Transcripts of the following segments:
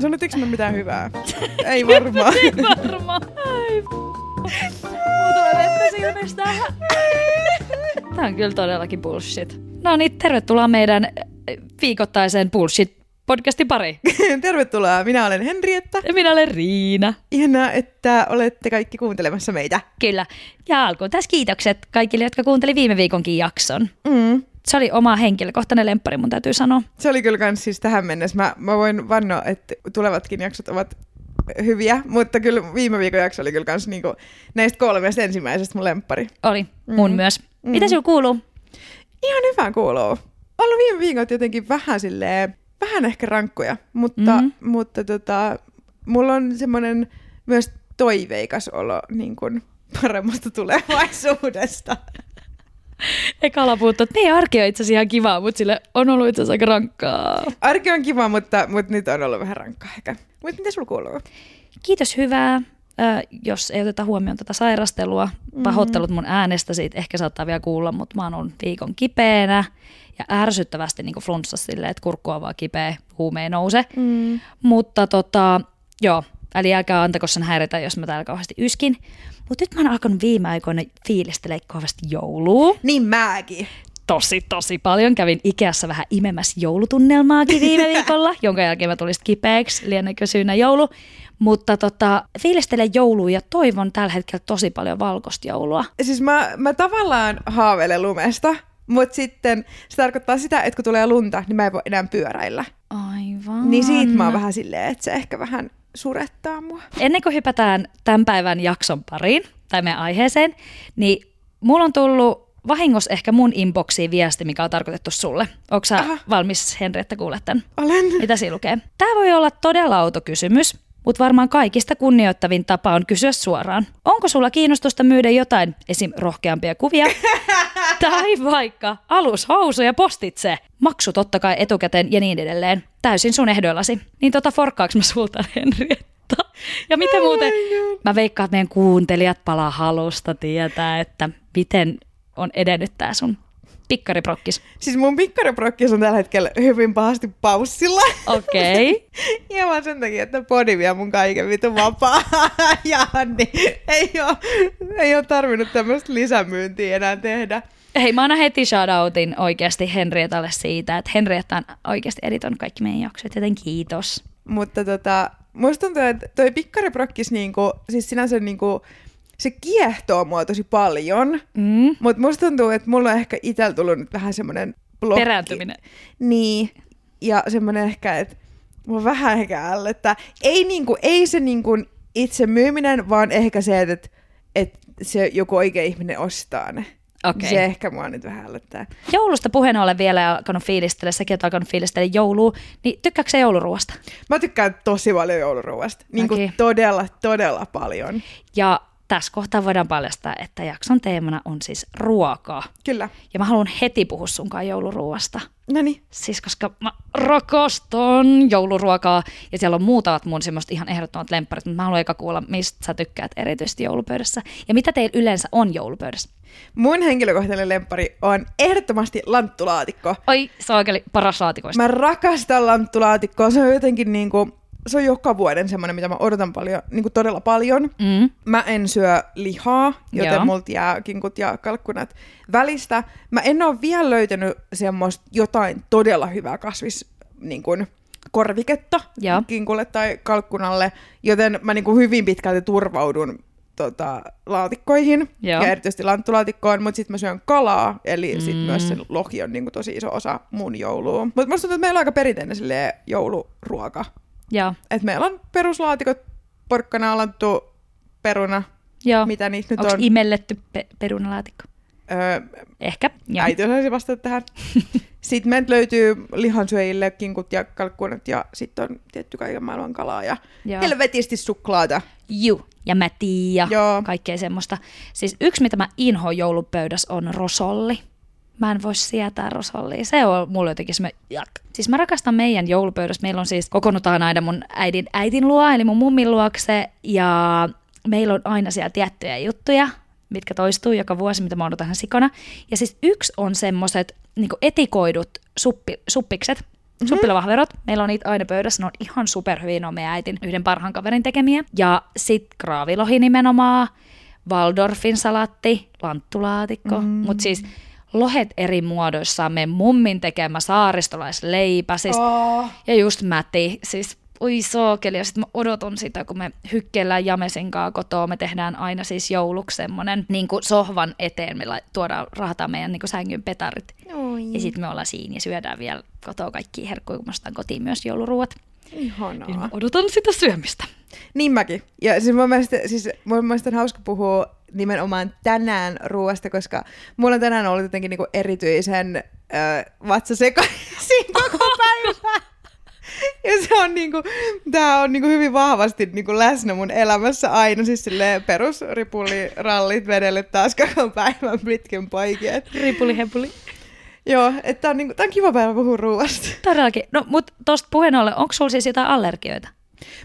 Sanottiinko me mitään hyvää? Ei varmaan. Ei varmaan. Ai silmistä. Tää on kyllä todellakin bullshit. No niin, tervetuloa meidän viikoittaiseen bullshit podcastin pari. Tervetuloa, minä olen Henrietta. Ja minä olen Riina. Ihanaa, että olette kaikki kuuntelemassa meitä. Kyllä. Ja alkuun tässä kiitokset kaikille, jotka kuunteli viime viikonkin jakson. Mm. Se oli oma henkilökohtainen lemppari, mun täytyy sanoa. Se oli kyllä kans siis tähän mennessä. Mä, mä voin vannoa, että tulevatkin jaksot ovat hyviä, mutta kyllä viime viikon jakso oli kyllä kans niinku näistä kolmesta ensimmäisestä mun lemppari. Oli, mun mm. myös. Mm. Mitä sinulla kuuluu? Ihan hyvä kuuluu. Ollut viime viikot jotenkin vähän silleen, vähän ehkä rankkoja, mutta, mm. mutta tota, mulla on semmoinen myös toiveikas olo niin kuin paremmasta tulevaisuudesta. Ekalla puhuttu, että meidän arki on itse asiassa ihan kivaa, mutta sille on ollut itse asiassa aika rankkaa. Arki on kiva, mutta, mutta nyt on ollut vähän rankkaa ehkä. Mutta mitä sulla kuuluu? Kiitos hyvää. Ö, jos ei oteta huomioon tätä sairastelua, mm-hmm. pahoittelut mun äänestä, siitä ehkä saattaa vielä kuulla, mutta mä oon ollut viikon kipeänä ja ärsyttävästi niin flunssassa silleen, että kurkku on vaan kipeä, huume ei nouse. Mm. Mutta tota, joo, eli älkää antako sen häiritä, jos mä täällä kauheasti yskin. Mutta nyt mä oon alkanut viime aikoina fiilistelemään kovasti joulua. Niin mäkin. Tosi, tosi paljon. Kävin Ikeassa vähän imemässä joulutunnelmaakin viime viikolla, jonka jälkeen mä tulin kipeäksi, lienekö syynä joulu. Mutta tota, fiilistelen joulua ja toivon tällä hetkellä tosi paljon valkoista joulua. Siis mä, mä tavallaan haaveilen lumesta, mutta sitten se tarkoittaa sitä, että kun tulee lunta, niin mä en voi enää pyöräillä. Aivan. Niin siitä mä oon vähän silleen, että se ehkä vähän surettaa mua. Ennen kuin hypätään tämän päivän jakson pariin, tai meidän aiheeseen, niin mulla on tullut vahingossa ehkä mun inboxiin viesti, mikä on tarkoitettu sulle. Onko sä Aha. valmis, Henrietta, kuulet tämän? Olen. Mitä siinä lukee? Tämä voi olla todella auto kysymys, mutta varmaan kaikista kunnioittavin tapa on kysyä suoraan. Onko sulla kiinnostusta myydä jotain, esim. rohkeampia kuvia? tai vaikka alushousuja postitse. Maksu totta kai etukäteen ja niin edelleen. Täysin sun ehdoillasi. Niin tota forkkaaks mä sulta, Henrietta? Ja miten oh muuten, mä veikkaan, että meidän kuuntelijat palaa halusta tietää, että miten on edennyt tää sun pikkariprokkis? Siis mun pikkariprokkis on tällä hetkellä hyvin pahasti paussilla. Okei. Okay. ja vaan sen takia, että podi vie mun kaiken vitun vapaa ja niin ei ole, ei ole tarvinnut tämmöistä lisämyyntiä enää tehdä. Hei, mä annan heti shoutoutin oikeasti Henrietalle siitä, että Henrietta on oikeasti editoinut kaikki meidän jaksot, joten kiitos. Mutta tota, musta tuntuu, että toi pikkariprokkis niinku, siis sinänsä niinku, se kiehtoo mua tosi paljon, mm. mutta musta tuntuu, että mulla on ehkä itsellä tullut nyt vähän semmoinen blokki. Perääntyminen. Niin, ja semmoinen ehkä, että mua vähän ehkä että ei, niinku, ei se niinku itse myyminen, vaan ehkä se, että, että se joku oikea ihminen ostaa ne. Okay. Se ehkä mua nyt vähän ällöttää. Joulusta puheen ollen vielä alkanut fiilistellä, säkin olet alkanut fiilistellä joulua, niin tykkääkö jouluruoasta? Mä tykkään tosi paljon jouluruoasta, niin kuin todella, todella paljon. Ja tässä kohtaa voidaan paljastaa, että jakson teemana on siis ruokaa. Kyllä. Ja mä haluan heti puhua sunkaan jouluruoasta. No niin. Siis koska mä rakastan jouluruokaa ja siellä on muutamat mun semmoista ihan ehdottomat lempparit, mutta mä haluan eka kuulla, mistä sä tykkäät erityisesti joulupöydässä. Ja mitä teillä yleensä on joulupöydässä? Mun henkilökohtainen lemppari on ehdottomasti lanttulaatikko. Oi, se on oikein paras laatikoista. Mä rakastan lanttulaatikkoa. Se on jotenkin niinku, se on joka vuoden semmoinen, mitä mä odotan paljon, niin kuin todella paljon. Mm. Mä en syö lihaa, joten Joo. multa jää kinkut ja kalkkunat välistä. Mä en ole vielä löytänyt semmoista jotain todella hyvää kasvis, niin kuin, korviketta Joo. kinkulle tai kalkkunalle, joten mä niin kuin hyvin pitkälti turvaudun tota, laatikkoihin Joo. ja erityisesti lanttulaatikkoon, mutta sitten mä syön kalaa, eli mm. sitten myös se lohi on niinku tosi iso osa mun joulua. Mutta musta tuntuu, että meillä on aika perinteinen jouluruoka. Joo. Et meillä on peruslaatikot, porkkana, alanttu, peruna, Joo. mitä niitä nyt Onks on. imelletty pe- perunalaatikko? Öö, Ehkä. Joo. Äiti osaisi vastata tähän. sitten meiltä löytyy lihansyöjille kinkut ja kalkkunat ja sitten on tietty kaiken maailman kalaa ja Joo. helvetisti suklaata. Juu, ja mätiä ja Joo. kaikkea semmoista. Siis yksi, mitä mä inhoan joulupöydässä, on rosolli. Mä en voi sietää rosollia. Se on mulle jotenkin se jak. Siis mä rakastan meidän joulupöydässä. Meillä on siis, kokoonnutaan aina mun äidin äitin luo, eli mun mummin luokse. Ja meillä on aina siellä tiettyjä juttuja, mitkä toistuu joka vuosi, mitä mä odotan sikana. Ja siis yksi on semmoiset niin etikoidut suppi, suppikset, Mm-hmm. Suppilavahverot, meillä on niitä aina pöydässä, ne on ihan superhyviä, ne on meidän äitin yhden parhaan kaverin tekemiä. Ja sit kraavilohi nimenomaan, Waldorfin salatti, lanttulaatikko, mm. mutta siis lohet eri muodoissa, me mummin tekemä saaristolaisleipä, siis, oh. ja just mäti, siis oi sookeli, ja sitten mä odotan sitä, kun me hykkeellään Jamesin kanssa kotoa, me tehdään aina siis jouluksi semmonen niin sohvan eteen, me tuodaan, rahataan meidän niin sängyn petarit. Oi. Ja sitten me ollaan siinä ja syödään vielä kotoa kaikki herkkuja, kun kotiin myös jouluruuat. Ihanaa. Niin mä odotan sitä syömistä. Niin mäkin. Ja siis mun mielestä, siis mun mielestä on hauska puhua nimenomaan tänään ruoasta, koska mulla on tänään ollut jotenkin niinku erityisen äh, vatsasekaisin koko päivä. Ja se on niinku, tää on niinku hyvin vahvasti niinku läsnä mun elämässä aina, siis silleen perusripuli, rallit vedelle taas koko päivän Britken poikia. Ripuli hepuli. Joo, että on, niinku, tää on kiva päivä puhua ruoasta. Todellakin. No, mutta tosta puheen ollen, onko sulla siis jotain allergioita?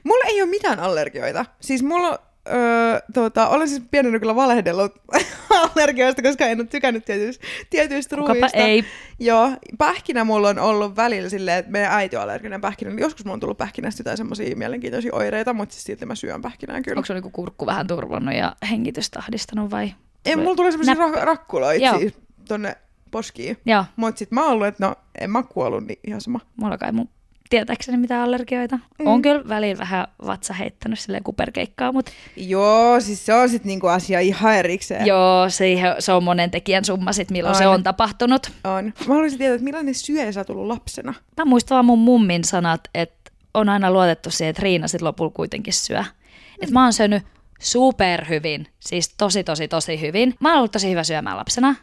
Mulla ei ole mitään allergioita. Siis mulla Öö, tota, olen siis pienenä kyllä valehdellut allergioista, koska en ole tykännyt tietyistä, tietyistä ruuista. ei. Joo, pähkinä mulla on ollut välillä silleen, että meidän äiti on allerginen pähkinä. Joskus mulla on tullut pähkinästä jotain semmoisia mielenkiintoisia oireita, mutta siis silti mä syön pähkinää kyllä. Onko se niinku kurkku vähän turvonnut ja hengitystä ahdistanut vai? Ei, mulla tulee semmoisia ra- rakkuloita siis tonne poskiin. Mutta sit mä oon ollut, että no en mä kuollut, niin ihan sama. Mulla kai mun tietääkseni mitään allergioita. Mm. On kyllä välillä vähän vatsa heittänyt silleen kuperkeikkaa, mutta... Joo, siis se on sitten niinku asia ihan erikseen. Joo, se, se on monen tekijän summa sit, milloin on. se on tapahtunut. On. Mä haluaisin tietää, että millainen syöjä sä tullut lapsena? Mä muistan vaan mun mummin sanat, että on aina luotettu siihen, että Riina sit lopulla kuitenkin syö. Mm. Että mä oon syönyt superhyvin, siis tosi tosi tosi hyvin. Mä oon ollut tosi hyvä syömään lapsena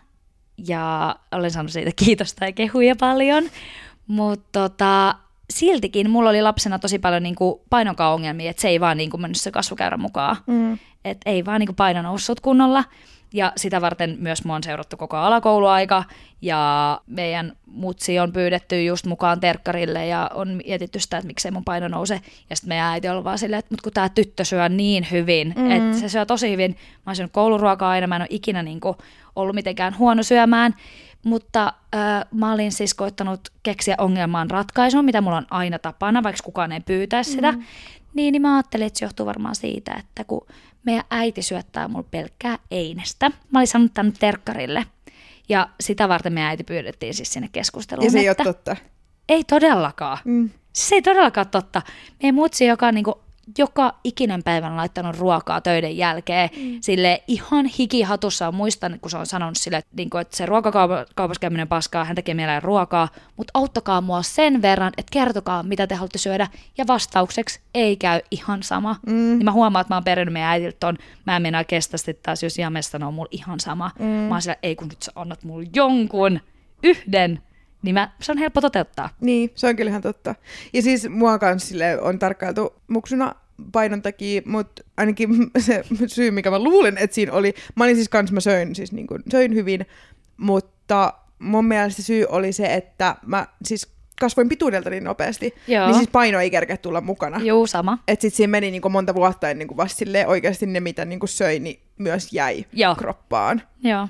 ja olen saanut siitä kiitosta ja kehuja paljon. Mutta tota, siltikin mulla oli lapsena tosi paljon niin painokaa-ongelmia, että se ei vaan niin kuin mennyt se kasvukäyrä mukaan. Mm. Että ei vaan niin kuin paino noussut kunnolla. Ja sitä varten myös mua on seurattu koko alakouluaika ja meidän mutsi on pyydetty just mukaan terkkarille ja on mietitty sitä, että miksei mun paino nouse. Ja sitten meidän äiti on vaan silleen, että mut kun tämä tyttö syö niin hyvin, mm. että se syö tosi hyvin. Mä oon syönyt kouluruokaa aina, mä en ole ikinä niin kuin ollut mitenkään huono syömään. Mutta äh, mä olin siis koittanut keksiä ongelmaan ratkaisun, mitä mulla on aina tapana, vaikka kukaan ei pyytäisi mm. sitä. Niin, niin mä ajattelin, että se johtuu varmaan siitä, että kun meidän äiti syöttää mulle pelkkää einestä. Mä olin sanonut tänne terkkarille. Ja sitä varten meidän äiti pyydettiin siis sinne keskusteluun. Ja se ei että, ole totta. Ei todellakaan. Mm. Se ei todellakaan totta. Meidän mutsi, joka on niinku joka ikinen päivän laittanut ruokaa töiden jälkeen. Mm. Sille ihan hikihatussa muistan, kun se on sanonut sille, että, niin kuin, että se ruokakaupassa käyminen paskaa, hän tekee mieleen ruokaa, mutta auttakaa mua sen verran, että kertokaa, mitä te haluatte syödä. Ja vastaukseksi ei käy ihan sama. Mm. Niin mä huomaan, että mä oon perinyt meidän äitiltä ton, mä en mennä kestästi taas, jos James sanoo mulla ihan sama. Mm. Mä oon sillä, ei kun nyt sä annat mulle jonkun, yhden, niin mä, se on helppo toteuttaa. Niin, se on kyllä ihan totta. Ja siis mua kanssa on tarkkailtu muksuna painon takia, mutta ainakin se syy, mikä mä luulin, että siinä oli, mä olin siis kans, mä söin, siis niin kuin, söin hyvin, mutta mun mielestä syy oli se, että mä siis kasvoin pituudelta niin nopeasti, Joo. niin siis paino ei kerkeä tulla mukana. Joo, sama. Että sit siinä meni niinku monta vuotta ennen kuin vasta oikeasti ne, mitä niinku söin, niin myös jäi Joo. kroppaan. Joo.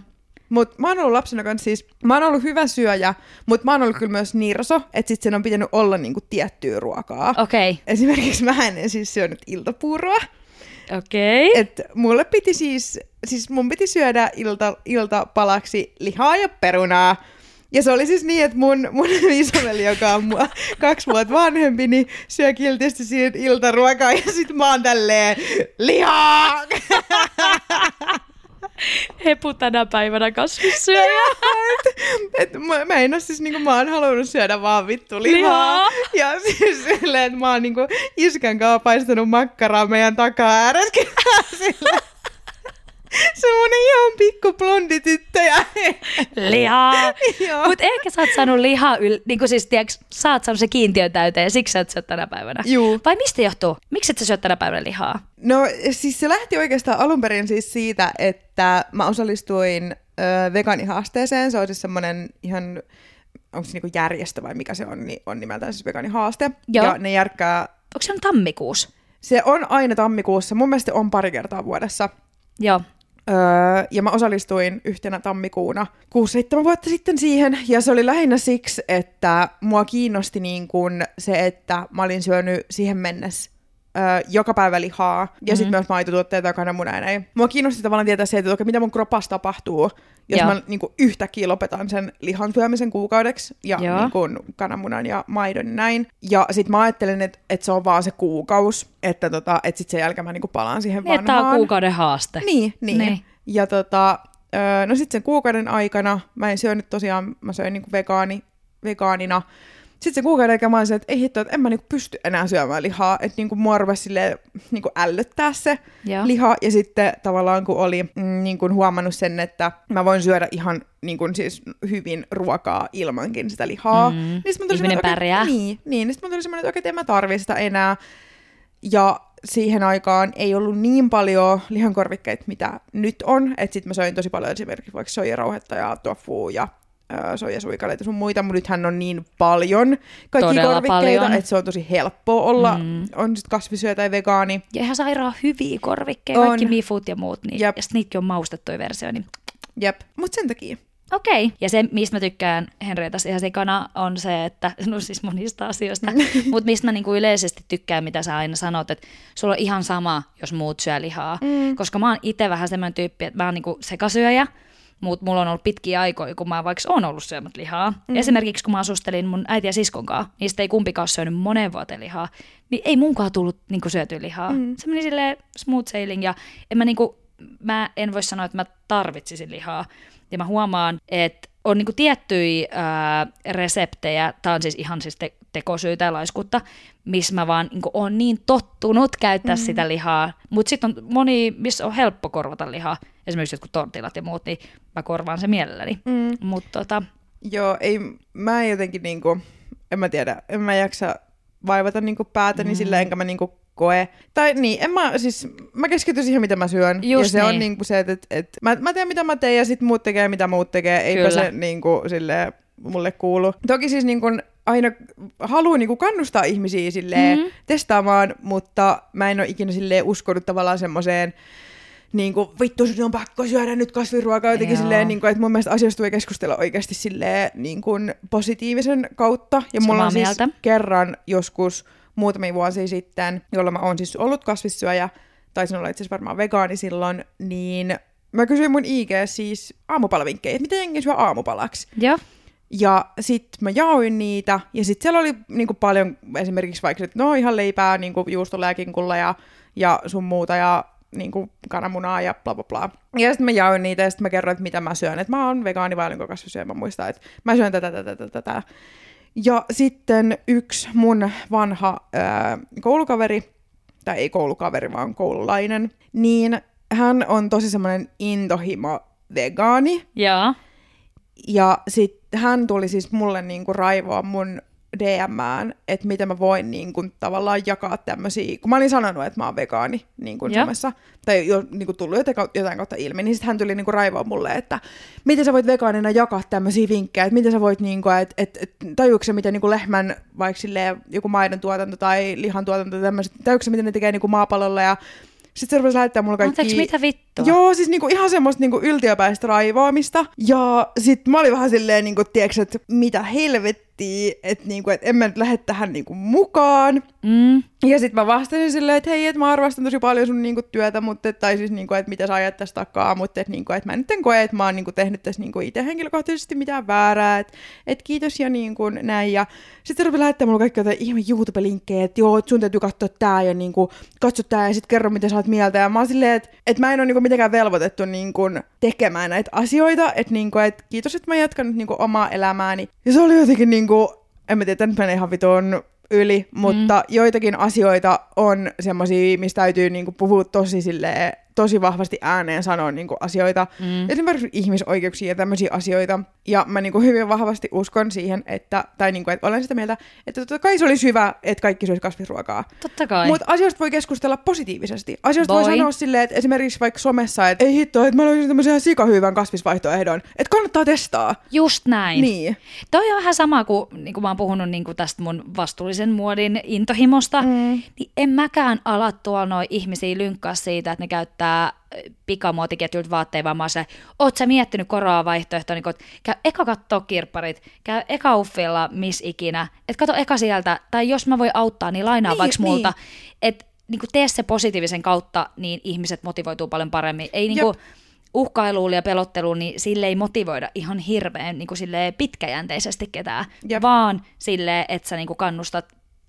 Mutta mä oon ollut lapsena kanssa siis, mä oon ollut hyvä syöjä, mutta mä oon ollut kyllä myös nirso, että sit sen on pitänyt olla niinku tiettyä ruokaa. Okei. Okay. Esimerkiksi mä en siis syönyt iltapuuroa. Okei. Okay. Et mulle piti siis, siis mun piti syödä ilta, iltapalaksi lihaa ja perunaa. Ja se oli siis niin, että mun, mun isoveli, joka on mua kaksi vuotta vanhempi, niin syö kiltisti siitä iltaruokaa ja sit mä oon tälleen lihaa! Hepu tänä päivänä kasvissyöjä. et, et, mä, mä en ole siis niinku, mä oon halunnut syödä vaan vittu lihaa. lihaa. Ja siis silleen, että mä oon niinku iskän kanssa paistanut makkaraa meidän takaa ääreskin. Semmoinen ihan pikku blondi tyttö. Ja... Lihaa. Mutta ehkä sä oot saanut lihaa, yl... niin kuin siis tiiäks, sä oot saanut se kiintiön täyteen ja siksi sä et syö tänä päivänä. Juu. Vai mistä johtuu? Miksi et sä syö tänä päivänä lihaa? No siis se lähti oikeastaan alun perin siis siitä, että mä osallistuin ö, vegaanihaasteeseen. Se on siis semmoinen ihan onko se niinku järjestö vai mikä se on, niin on nimeltään siis vegaanihaaste. Joo. Ja ne järkkää... Onko se on tammikuussa? Se on aina tammikuussa. Mun mielestä on pari kertaa vuodessa. Joo. Öö, ja mä osallistuin yhtenä tammikuuna 6-7 vuotta sitten siihen, ja se oli lähinnä siksi, että mua kiinnosti niin kun se, että mä olin syönyt siihen mennessä öö, joka päivä lihaa, ja mm-hmm. sitten myös maitotuotteita ja kananmunaa ja näin. Mua kiinnosti tavallaan tietää se, että okay, mitä mun kropassa tapahtuu, jos Joo. mä niin kuin, yhtäkkiä lopetan sen lihan syömisen kuukaudeksi, ja niin kuin, kananmunan ja maidon ja näin. Ja sitten mä ajattelen, että, että se on vaan se kuukaus, että tota, että sitten sen jälkeen mä niin kuin, palaan siihen niin, vanhaan. Tämä on kuukauden haaste. Niin, niin. niin. Ja tota, no sitten sen kuukauden aikana, mä en syönyt tosiaan, mä söin niin kuin vegaani, vegaanina, sitten se kuukauden jälkeen mä olisin, että ei hitto, että en mä niinku pysty enää syömään lihaa, että niinku mua rupesi niinku ällöttää se Joo. liha, ja sitten tavallaan kun oli mm, niinku huomannut sen, että mä voin syödä ihan niinku siis hyvin ruokaa ilmankin sitä lihaa, mm. niin mä tulin pärjää. Okay, niin, niin, niin sitten mä tulin semmoinen, että okei, en mä tarvii sitä enää, ja siihen aikaan ei ollut niin paljon lihankorvikkeita, mitä nyt on. Että sitten mä söin tosi paljon esimerkiksi vaikka soijarauhetta ja tofu ja soijasuikaleita sun muita, mutta nythän on niin paljon kaikki Todella korvikkeita, paljon. että se on tosi helppoa olla, mm. on sitten kasvisyö tai vegaani. Ja ihan sairaan hyviä korvikkeita, on. kaikki mifut ja muut, niin, Jep. ja sitten niitäkin on maustettuja versio, niin Jep, mutta sen takia. Okei. Okay. Ja se, mistä mä tykkään Henrietasta ihan sikana, on se, että, no siis monista asioista, mutta mistä mä niinku yleisesti tykkään, mitä sä aina sanot, että sulla on ihan sama, jos muut syö lihaa. Mm. Koska mä oon itse vähän semmoinen tyyppi, että mä oon niinku sekasyöjä, mutta mulla on ollut pitkiä aikoja, kun mä vaikka on ollut syömät lihaa. Mm. Esimerkiksi kun mä asustelin mun äiti ja siskon kanssa, niistä ei kumpikaan syönyt moneen vuoteen lihaa, niin ei munkaan tullut niinku syötyä lihaa. Mm. Se meni silleen smooth sailing ja en mä, niinku, mä en voi sanoa, että mä tarvitsisin lihaa. Ja mä huomaan, että on niinku tiettyjä ää, reseptejä, tämä on siis ihan siis te- tekosyytä ja laiskutta, missä mä vaan niinku, on niin tottunut käyttää mm. sitä lihaa. Mutta sitten on moni, missä on helppo korvata lihaa, esimerkiksi jotkut tortilat ja muut, niin mä korvaan se mielelläni. Mm. Mut, tota... Joo, ei, mä en jotenkin niinku, en mä tiedä, en mä jaksa vaivata niinku päätäni mm. sillä, enkä mä niinku koe. Tai niin, en mä, siis, mä keskityn siihen, mitä mä syön. Just ja se niin. on niinku se, että et, et, mä, mä teen, mitä mä teen, ja sitten muut tekee, mitä muut tekee. Eipä Kyllä. se niinku, sille mulle kuulu. Toki siis niinku, aina haluan niinku kannustaa ihmisiä silleen, mm-hmm. testaamaan, mutta mä en ole ikinä silleen uskonut tavallaan semmoiseen, niin kuin, vittu sun on pakko syödä nyt kasviruokaa jotenkin Joo. silleen, niin kuin, että mun mielestä asioista voi keskustella oikeasti silleen niin kuin positiivisen kautta. Ja mulla on siis mieltä. kerran joskus muutamia vuosia sitten, jolloin mä oon siis ollut kasvissyöjä, taisin olla itse asiassa varmaan vegaani silloin, niin mä kysyin mun IG siis aamupalavinkkejä, että miten jengi syö aamupalaksi. Joo. Ja sitten mä jaoin niitä, ja sitten siellä oli niinku paljon esimerkiksi vaikka, että no ihan leipää, niinku juustolla ja ja, ja sun muuta, ja niinku kananmunaa ja bla bla bla. Ja sitten mä jaoin niitä, ja sitten mä kerroin, että mitä mä syön. Että mä oon vegaani vai olinko kasvissyöjä, mä muistan, että mä syön tätä, tätä, tätä, tätä. Ja sitten yksi mun vanha ää, koulukaveri, tai ei koulukaveri, vaan koululainen, niin hän on tosi semmoinen intohimo vegaani. Joo. Ja sitten hän tuli siis mulle niinku raivoa mun DMään, että miten mä voin niin kuin, tavallaan jakaa tämmöisiä, kun mä olin sanonut, että mä oon vegaani niin kuin Suomessa, tai jo niin kuin, tullut jotain, kautta ilmi, niin sitten hän tuli niin kuin, raivoa mulle, että miten sä voit vegaanina jakaa tämmöisiä vinkkejä, että miten sä voit, niin kuin, että et, et, tajuuko se, miten niin kuin lehmän, vaikka silleen, joku maidon tuotanto tai lihan tuotanto, tämmöiset, tajuuko se, miten ne tekee niin kuin maapallolla ja sitten se rupesi lähettää mulle kaikki... Anteeksi, mitä vittua? Joo, siis niinku ihan semmoista niinku yltiöpäistä raivoamista. Ja sitten mä olin vähän silleen, niinku, tiedätkö, että mitä helvettiä, että niinku, et en mä nyt lähde tähän niinku mukaan. Mm. Ja sitten mä vastasin silleen, että hei, että mä arvostan tosi paljon sun niinku, työtä, mutta, et, tai siis, niinku, että mitä sä ajat tästä takaa, mutta että niinku, et mä nyt en koe, että mä oon niinku, tehnyt tässä niinku, itse henkilökohtaisesti mitään väärää, että et kiitos ja niinku, näin. Ja sitten se rupesi lähettää mulle kaikki jotain ihme YouTube-linkkejä, että joo, että sun täytyy katsoa tää ja niinku, katso tää ja sitten kerro, mitä sä oot mieltä. Ja mä oon silleen, että, että mä en ole niinku, mitenkään velvoitettu niinku, tekemään näitä asioita, että niinku, et, kiitos, että mä jatkan nyt niinku, omaa elämääni. Ja se oli jotenkin niinku, en mä tiedä, nyt menee ihan vitoon yli, mutta mm. joitakin asioita on semmoisia, mistä täytyy niinku puhua tosi silleen tosi vahvasti ääneen sanoa niin kuin, asioita, mm. esimerkiksi ihmisoikeuksia ja tämmöisiä asioita. Ja mä niin kuin, hyvin vahvasti uskon siihen, että, tai niin kuin, että olen sitä mieltä, että totta kai se olisi hyvä, että kaikki syöisi kasvisruokaa. Totta kai. Mutta asioista voi keskustella positiivisesti. Asioista voi, voi sanoa silleen, että esimerkiksi vaikka somessa, että ei hitto, että mä löysin tämmöisen sikahyvän kasvisvaihtoehdon, että kannattaa testaa. Just näin. Niin. Toi on vähän sama kuin, niin kuin mä oon puhunut niin kuin tästä mun vastuullisen muodin intohimosta, mm. niin en mäkään ala tuolla noin ihmisiä lynkkaa siitä, että ne käyttää löytää pikamuotiketjulta vaatteita, vaan mä oon se, oot sä miettinyt koraa vaihtoehtoa, niin kun, käy eka kattoo kirpparit, käy eka uffilla, miss ikinä, että kato eka sieltä, tai jos mä voin auttaa, niin lainaa niin, vaikka niin. multa, että niin tee se positiivisen kautta, niin ihmiset motivoituu paljon paremmin. Ei niin kuin, uhkailuun ja pelotteluun, niin sille ei motivoida ihan hirveän niin kuin pitkäjänteisesti ketään, Jep. vaan sille, että sä niin kuin kannustat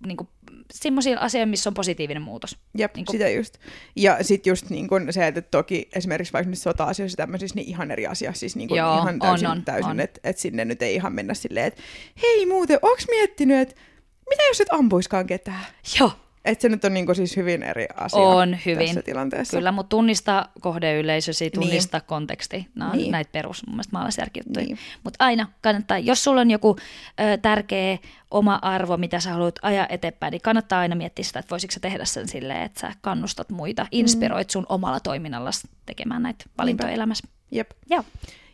niin kuin, semmoisia asioita, missä on positiivinen muutos. Jep, niin kuin... sitä just. Ja sitten just niin kuin se, että toki esimerkiksi vaikka sota-asioissa tämmöisissä, niin ihan eri asia. Siis niin kuin Joo, ihan täysin, on, on, täysin että et sinne nyt ei ihan mennä silleen, että hei muuten, onks miettinyt, että mitä jos et ampuiskaan ketään? Joo, et se nyt on niinku siis hyvin eri asia on hyvin. tässä tilanteessa. Kyllä, mutta tunnistaa kohdeyleisösi, tunnistaa niin. konteksti. Nämä on niin. näitä perus mun mielestä maalaisjärkijuttuja. Niin. Mutta aina kannattaa, jos sulla on joku ö, tärkeä oma arvo, mitä sä haluat ajaa eteenpäin, niin kannattaa aina miettiä sitä, että voisitko sä tehdä sen silleen, että sä kannustat muita, inspiroit sun omalla toiminnalla tekemään näitä valintoja Niinpä. elämässä. Jep. Joo.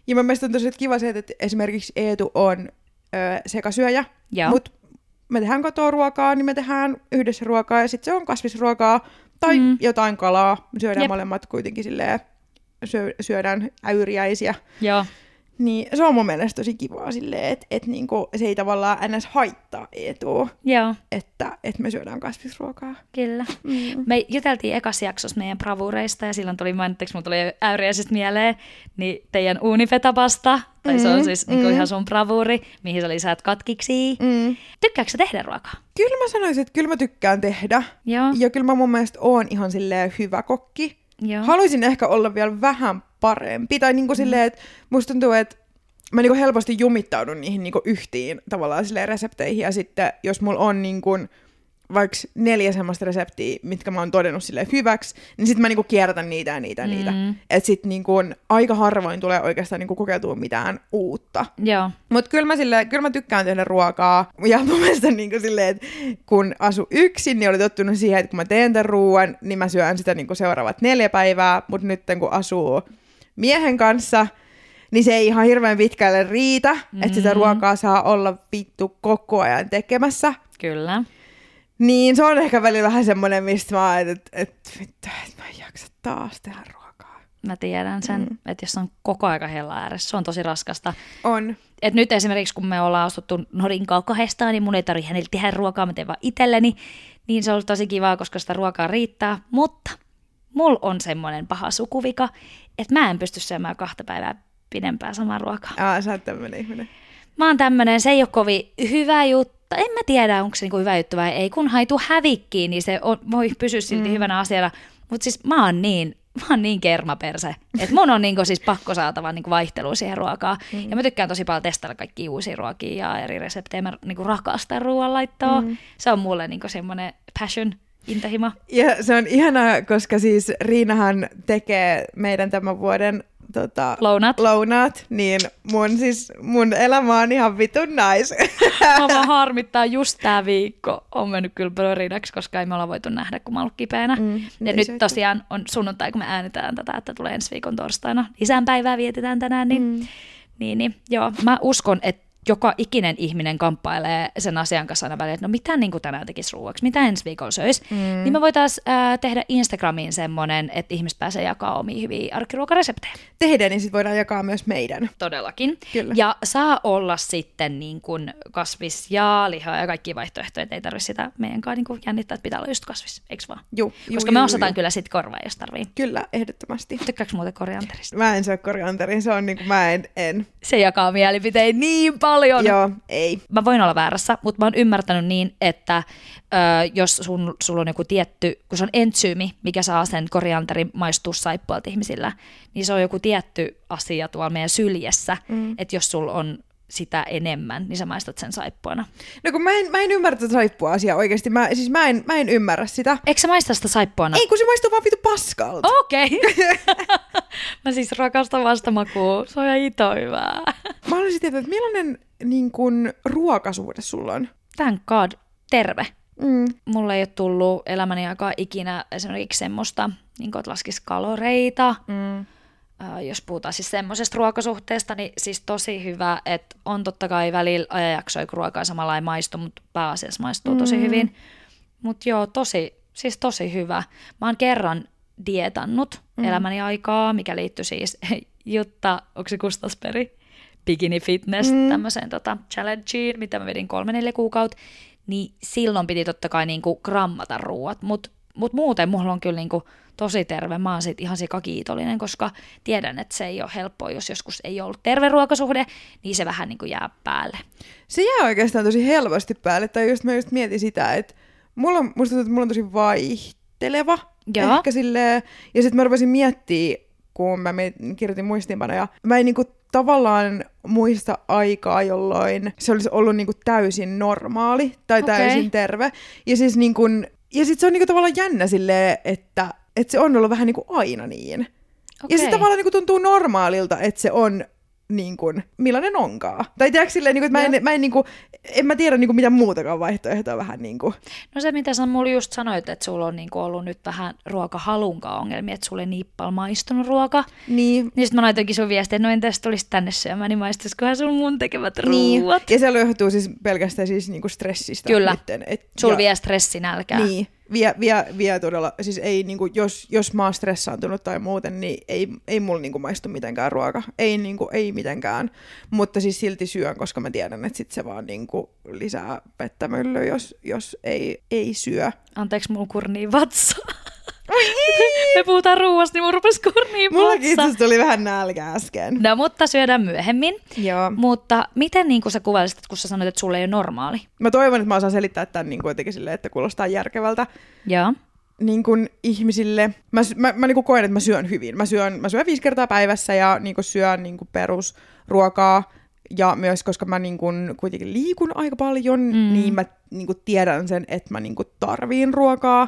Ja mun mielestä on tosi kiva se, että esimerkiksi Eetu on ö, sekasyöjä, mutta me tehdään kotoa ruokaa, niin me tehdään yhdessä ruokaa ja sitten se on kasvisruokaa tai mm. jotain kalaa. Me syödään Jep. molemmat kuitenkin silleen, syö, syödään äyriäisiä. Joo. Niin se on mun mielestä tosi kivaa silleen, että et niinku, se ei tavallaan ns. haittaa etua, Joo. Että, että me syödään kasvisruokaa. Kyllä. Mm. Me juteltiin ekas jaksossa meidän bravureista ja silloin tuli mainitteeksi, mun tuli äyriäisestä mieleen, niin teidän uunifetapasta, tai mm, se on mm, siis niinku mm. ihan sun bravuri, mihin sä lisäät katkiksi. Mm. Tykkääkö sä tehdä ruokaa? Kyllä mä sanoisin, että kyllä mä tykkään tehdä. Joo. Ja kyllä mä mun mielestä oon ihan silleen hyvä kokki. Joo. Haluaisin ehkä olla vielä vähän parempi. Tai niinku mm. silleen, että musta tuntuu, että mä niinku helposti jumittaudun niihin niinku yhtiin tavallaan silleen resepteihin. Ja sitten jos mulla on niinku vaikka neljä semmoista reseptiä, mitkä mä oon todennut sille hyväksi, niin sitten mä niinku kierrätän niitä ja niitä ja niitä. Mm. Että sitten niinku aika harvoin tulee oikeastaan niinku kokeiltua mitään uutta. Joo. Mut kyllä mä, sille, kyllä mä tykkään tehdä ruokaa. Ja mun mielestä niinku silleen, että kun asu yksin, niin oli tottunut siihen, että kun mä teen tämän ruoan, niin mä syön sitä niinku seuraavat neljä päivää. Mutta nyt kun asuu miehen kanssa, niin se ei ihan hirveän pitkälle riitä, mm-hmm. että sitä mm. ruokaa saa olla vittu koko ajan tekemässä. Kyllä. Niin se on ehkä välillä vähän semmoinen, mistä mä että et, vittu, että mä en jaksa taas tehdä ruokaa. Mä tiedän sen, mm. että jos on koko aika hella ääressä, se on tosi raskasta. On. Et nyt esimerkiksi kun me ollaan ostuttu Norinkaa kahdestaan, niin mun ei tarvitse hänelle tehdä ruokaa, mä teen vaan itselleni. Niin se on ollut tosi kivaa, koska sitä ruokaa riittää. Mutta mulla on semmoinen paha sukuvika, että mä en pysty syömään kahta päivää pidempään samaa ruokaa. Aa, sä oot tämmönen ihminen. Mä oon tämmönen, se ei ole kovin hyvä juttu mutta en mä tiedä, onko se niinku hyvä juttu vai ei. Kun haitu hävikkiin, niin se on, voi pysyä silti mm. hyvänä asiana. Mutta siis mä oon niin, mä oon niin kermaperse, että mun on niinku siis pakko saatava niinku vaihtelua siihen ruokaan. Mm. Ja mä tykkään tosi paljon testailla kaikki uusia ruokia ja eri reseptejä. Mä niinku rakastan ruoanlaittoa. Mm. Se on mulle niinku semmoinen passion, Intahimo. Ja se on ihanaa, koska siis Riinahan tekee meidän tämän vuoden tota, lounaat. lounaat, niin mun, siis, mun elämä on ihan vitun nais. Mä vaan harmittaa just tää viikko on mennyt kyllä blörinäksi, koska ei me olla voitu nähdä, kun mä oon kipeänä. Mm, ja niin nyt tosiaan on sunnuntai, kun me äänetään tätä, että tulee ensi viikon torstaina. Isänpäivää vietetään tänään, niin, mm. niin, niin joo, mä uskon, että joka ikinen ihminen kamppailee sen asian kanssa aina välillä, että no mitä niin kuin tänään tekisi ruuaksi, mitä ensi viikolla söisi, mm. niin me voitaisiin äh, tehdä Instagramiin semmoinen, että ihmiset pääsee jakaa omia hyviä arkiruokareseptejä. Tehdään, niin sitten voidaan jakaa myös meidän. Todellakin. Kyllä. Ja saa olla sitten niin kuin kasvis ja liha ja kaikki vaihtoehtoja, että ei tarvitse sitä meidänkaan niin kuin jännittää, että pitää olla just kasvis, eikö vaan? Ju, ju, Koska ju, me osataan ju. kyllä sitten korvaa, jos tarvii. Kyllä, ehdottomasti. Tykkääkö muuten korianterista? Mä en syö korianterin, se on niin kuin mä en, en. Se jakaa mielipitein niin paljon paljon. Joo, ei. Mä voin olla väärässä, mutta mä oon ymmärtänyt niin, että ö, jos sun, sulla on joku tietty, kun se on entsyymi, mikä saa sen korianterin maistua saippualta ihmisillä, niin se on joku tietty asia tuolla meidän syljessä, mm. että jos sulla on sitä enemmän, niin sä maistat sen saippuana. No kun mä en, mä en ymmärrä tätä saippua asiaa oikeasti. Mä, siis mä en, mä en ymmärrä sitä. Eikö sä maista sitä saippuana? Ei, kun se maistuu vaan vitu paskalta. Okei. Okay. mä siis rakastan vasta makua. Se on ihan ito hyvää. mä haluaisin tietää, että millainen niin kun, ruokasuhde sulla on? Thank God. Terve. Mm. Mulle ei ole tullut elämäni aikaa ikinä esimerkiksi semmoista, niin kuin, että laskisi kaloreita. Mm jos puhutaan siis semmoisesta ruokasuhteesta, niin siis tosi hyvä, että on totta kai välillä ajanjaksoja, kun ruokaa samalla ei maistu, mutta pääasiassa maistuu tosi mm. hyvin. Mutta joo, tosi, siis tosi hyvä. Mä oon kerran dietannut mm. elämäni aikaa, mikä liittyi siis Jutta, onko se Kustasperi? Bikini Fitness, mm. tämmöiseen tota, challengeen, mitä mä vedin kolme neljä kuukautta, niin silloin piti totta kai niinku grammata ruuat, mutta mut muuten mulla on kyllä niinku tosi terve. Mä oon siitä ihan sikakiitollinen, koska tiedän, että se ei ole helppoa, jos joskus ei ollut terve ruokasuhde, niin se vähän niinku jää päälle. Se jää oikeastaan tosi helposti päälle, tai just mä just mietin sitä, että mulla on, musta tuntuu, että mulla on tosi vaihteleva Joo. ehkä silleen, ja sitten mä rupesin miettiä, kun mä kirjoitin muistiinpanoja, mä en niinku tavallaan muista aikaa, jolloin se olisi ollut niinku täysin normaali tai okay. täysin terve. Ja siis niinku, ja sit se on niinku tavallaan jännä silleen, että, että se on ollut vähän niinku aina niin. Okay. Ja se tavallaan niinku tuntuu normaalilta, että se on niin kuin, millainen onkaan. Tai tiedätkö silleen, niin kuin, että mä en, mä en, niin kuin, en mä tiedä niin kuin, mitä muutakaan vaihtoehtoa vähän niin kuin. No se, mitä sä mulle just sanoit, että sulla on niin kuin, ollut nyt vähän ruokahalunkaan ongelmia, että sulle ei niin paljon maistunut ruoka. Niin. Niin sitten mä laitoinkin sun viestiä, että no entäs tulisi tänne syömään, niin maistuisikohan sun mun tekemät niin. ruuat. Ja se johtuu siis pelkästään siis niin kuin stressistä. Kyllä. Et, Sulla ja... vie stressinälkää. Niin vie, vie, vie todella, siis ei niinku, jos, jos mä oon stressaantunut tai muuten, niin ei, ei mulla niinku maistu mitenkään ruoka. Ei, niinku, ei mitenkään, mutta siis silti syön, koska mä tiedän, että sit se vaan niinku lisää vettä jos, jos ei, ei syö. Anteeksi, mulla kurnii vatsa. Me puhutaan ruuasta, niin mun rupesi kurniin Mulla itse tuli vähän nälkä äsken. No, mutta syödään myöhemmin. Joo. Mutta miten niin kun sä kuvailisit, kun sä sanoit, että sulle ei ole normaali? Mä toivon, että mä osaan selittää tämän niin kuin jotenkin silleen, että kuulostaa järkevältä. Joo. Niin kuin ihmisille, mä, mä, mä niin kuin koen, että mä syön hyvin. Mä syön, mä syön viisi kertaa päivässä ja niin kuin syön niin kuin perusruokaa. Ja myös, koska mä niin kuin kuitenkin liikun aika paljon, mm. niin mä niin kuin tiedän sen, että mä niin kuin tarviin ruokaa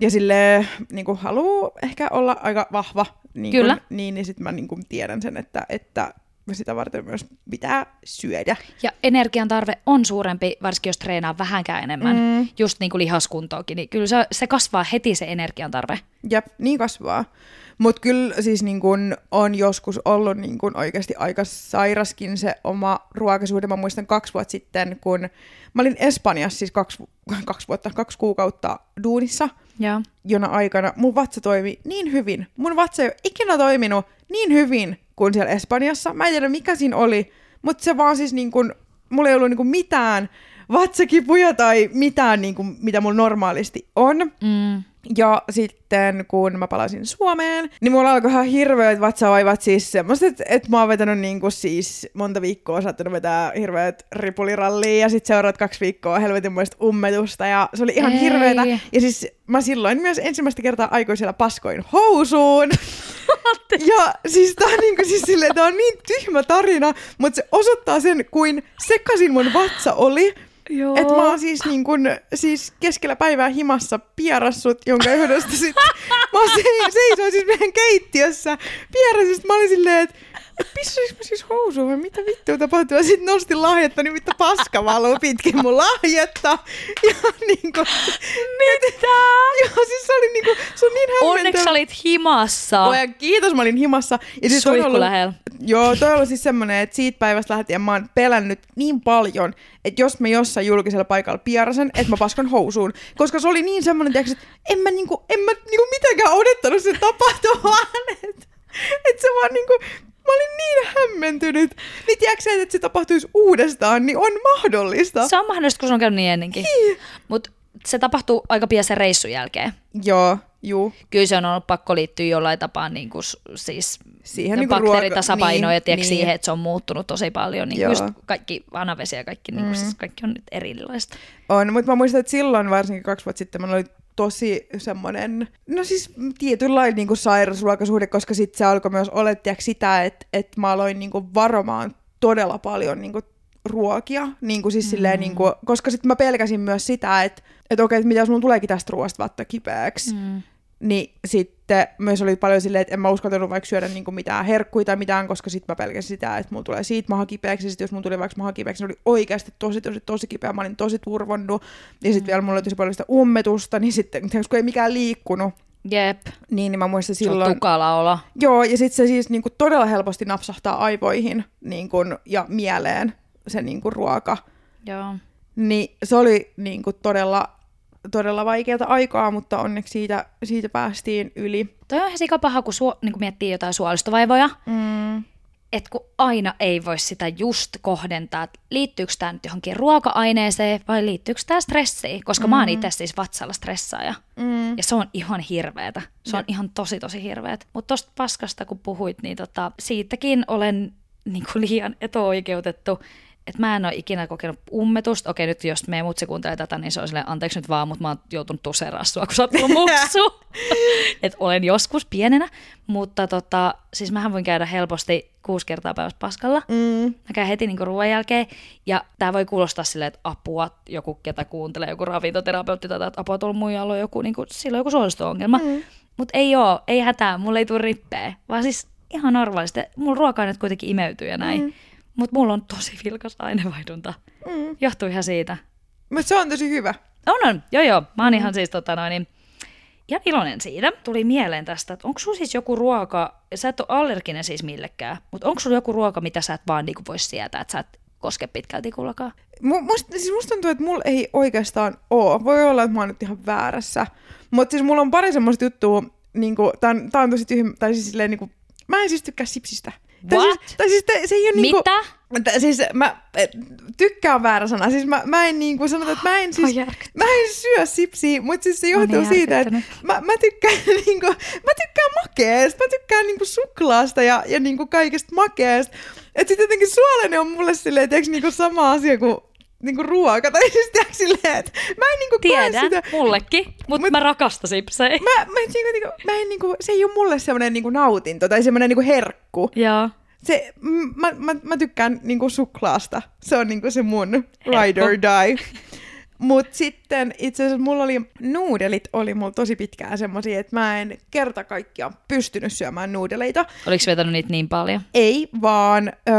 ja sille niin kuin haluaa ehkä olla aika vahva, niin, Kyllä. Kun, niin, niin sitten mä niin kuin tiedän sen, että, että sitä varten myös pitää syödä. Ja energian tarve on suurempi, varsinkin jos treenaa vähänkään enemmän, mm. just niin kuin lihaskuntoakin, niin kyllä se, se kasvaa heti se energian tarve. Jep, niin kasvaa. Mutta kyllä siis niin kun on joskus ollut niin kun oikeasti aika sairaskin se oma ruokasuhde. Mä muistan kaksi vuotta sitten, kun mä olin Espanjassa siis kaksi, kaksi vuotta, kaksi kuukautta duunissa, ja. jona aikana mun vatsa toimi niin hyvin. Mun vatsa ei ole ikinä toiminut niin hyvin kuin siellä Espanjassa. Mä en tiedä mikä siinä oli, mutta se vaan siis niin kun, mulla ei ollut niin mitään vatsakipuja tai mitään, niin kuin, mitä mulla normaalisti on. Mm. Ja sitten kun mä palasin Suomeen, niin mulla alkoi ihan hirveät vatsavaivat siis semmoiset, että, että mä oon vetänyt niin kuin siis monta viikkoa saattanut vetää hirveät ripulirallia ja sitten seuraat kaksi viikkoa helvetin muista ummetusta ja se oli ihan Ei. hirveetä. Ja siis mä silloin myös ensimmäistä kertaa aikuisella paskoin housuun. ja siis tää on, niin kuin, siis silleen, tää on niin tyhmä tarina, mutta se osoittaa sen, kuin sekaisin mun vatsa oli. Joo. Et mä oon siis, niin kun, siis keskellä päivää himassa pierassut, jonka yhdestä sit mä se, seisoin siis meidän keittiössä pierassut. Mä olin silleen, että et pissasinko mä siis housuun vai mitä vittua tapahtuu? Ja sitten nostin lahjetta, niin mitä paska valuu pitkin mun lahjetta. Ja niin kuin, Mitä? Joo, siis se oli niin kuin, se on niin hämmentävä. Onneksi olit himassa. Ja kiitos, mä olin himassa. Ja siis Suihku ollut, lähellä. Joo, toi on siis semmonen, että siitä päivästä lähtien mä oon pelännyt niin paljon, että jos mä jossain julkisella paikalla pierasen, että mä paskan housuun. Koska se oli niin semmonen, että en mä, niinku, en mä niinku mitenkään odottanut sen tapahtumaan. Että et se vaan niinku, Mä olin niin hämmentynyt. Niin tiedätkö että se tapahtuisi uudestaan, niin on mahdollista. Se on mahdollista, kun se on käynyt niin ennenkin. Niin. Mutta se tapahtuu aika pian sen reissun jälkeen. Joo, juu. Kyllä se on ollut pakko liittyä jollain tapaa niin kuin, siis siihen niin bakteeritasapainoon niin, ja tiedätkö, niin. siihen, että se on muuttunut tosi paljon. Niin just kaikki vanavesi ja kaikki, mm. niin kuin, siis kaikki on nyt erilaista. On, mutta mä muistan, että silloin varsinkin kaksi vuotta sitten mä olin tosi semmoinen, no siis tietynlainen niin sairausruokasuhde, koska sitten se alkoi myös olettia sitä, että, että mä aloin niin kuin varomaan todella paljon niin kuin ruokia, niin kuin siis mm. silleen, niin kuin, koska sitten mä pelkäsin myös sitä, että, että okei, että mitä jos mun tuleekin tästä ruoasta vatta kipeäksi, mm niin sitten myös oli paljon silleen, että en mä uskaltanut vaikka syödä niinku mitään herkkuja tai mitään, koska sitten mä pelkäsin sitä, että mulla tulee siitä maha kipeäksi. Sitten jos mulla tuli vaikka maha kipeäksi, niin oli oikeasti tosi, tosi, tosi kipeä. Mä olin tosi turvonnut. Ja sitten mm. vielä mulla oli tosi paljon sitä ummetusta, niin sitten, kun ei mikään liikkunut, Jep. Niin, niin mä muistan silloin... Se on tukala olla. Joo, ja sitten se siis niinku todella helposti napsahtaa aivoihin niinku, ja mieleen se niinku ruoka. Joo. Niin se oli niinku todella todella vaikeata aikaa, mutta onneksi siitä, siitä päästiin yli. Toi on ihan sikapaha, kun, suo, niin kun miettii jotain suolistovaivoja. Mm että kun aina ei voi sitä just kohdentaa, että liittyykö tämä nyt johonkin ruoka-aineeseen vai liittyykö tämä stressiin, koska mm. mä oon mm. itse siis vatsalla stressaaja. Mm. Ja se on ihan hirveetä. Se on ihan tosi tosi hirveet. Mutta tosta paskasta kun puhuit, niin tota, siitäkin olen niin kuin liian etuoikeutettu että mä en ole ikinä kokenut ummetusta. Okei, nyt jos me mutsi kuuntelee tätä, niin se on silleen, anteeksi nyt vaan, mutta mä oon joutunut tuseraa sua, kun sä oot muksu. että olen joskus pienenä, mutta tota, siis mähän voin käydä helposti kuusi kertaa päivässä paskalla. Mm. Mä käyn heti niinku ruoan jälkeen, ja tää voi kuulostaa silleen, että apua, joku ketä kuuntelee, joku ravintoterapeutti tai että apua tuolla muijalla on joku, niinku, silloin joku suolisto-ongelma. Mm. Mutta ei oo, ei hätää, mulle ei tule rippeä, vaan siis ihan normaalisti. Mulla ruoka-aineet kuitenkin imeytyy ja näin. Mm. Mutta mulla on tosi vilkas ainevaihdunta. Mm. Johtuu ihan siitä. Mutta se on tosi hyvä. On, on. Joo, joo. Mä oon mm. ihan siis tota noin, niin, ihan iloinen siitä. Tuli mieleen tästä, että onko sulla siis joku ruoka, sä et ole allerginen siis millekään, mutta onko sulla joku ruoka, mitä sä et vaan niinku voi sietää, että sä et koske pitkälti kullakaan? Musta, siis musta tuntuu, että mulla ei oikeastaan oo. Voi olla, että mä oon nyt ihan väärässä. Mutta siis mulla on pari semmoista juttua, niinku, tää on, tää on tosi tyhmä, tai siis silleen niinku, mä en siis tykkää sipsistä. Tai What? siis, tai siis te, se ei ole niinku, Mitä? Siis mä tykkään väärä sana. Siis mä, mä en niinku sanota, että mä en siis, mä en syö sipsiä, mutta siis se johtuu niin siitä, että mä, mä tykkään niinku, mä tykkään makeesta, mä tykkään niinku suklaasta ja, ja niinku kaikesta makeesta. Että sitten jotenkin suolainen on mulle silleen, että niinku sama asia kuin niinku ruoka. Tai siis tiedätkö silleen, että mä en niinku Tiedän, sitä. mullekin, mutta mut, mä rakastan sipsejä. Mä, mä, niinku, mä en niinku, se ei ole mulle semmoinen niinku nautinto tai semmoinen niinku herkku. Joo. Se, mä, mä, mä tykkään niinku suklaasta. Se on niinku se mun ride or die. Mut sitten itse asiassa mulla oli, nuudelit oli mulla tosi pitkään semmosia, että mä en kerta kaikkiaan pystynyt syömään nuudeleita. Oliko vetänyt niitä niin paljon? Ei, vaan öö,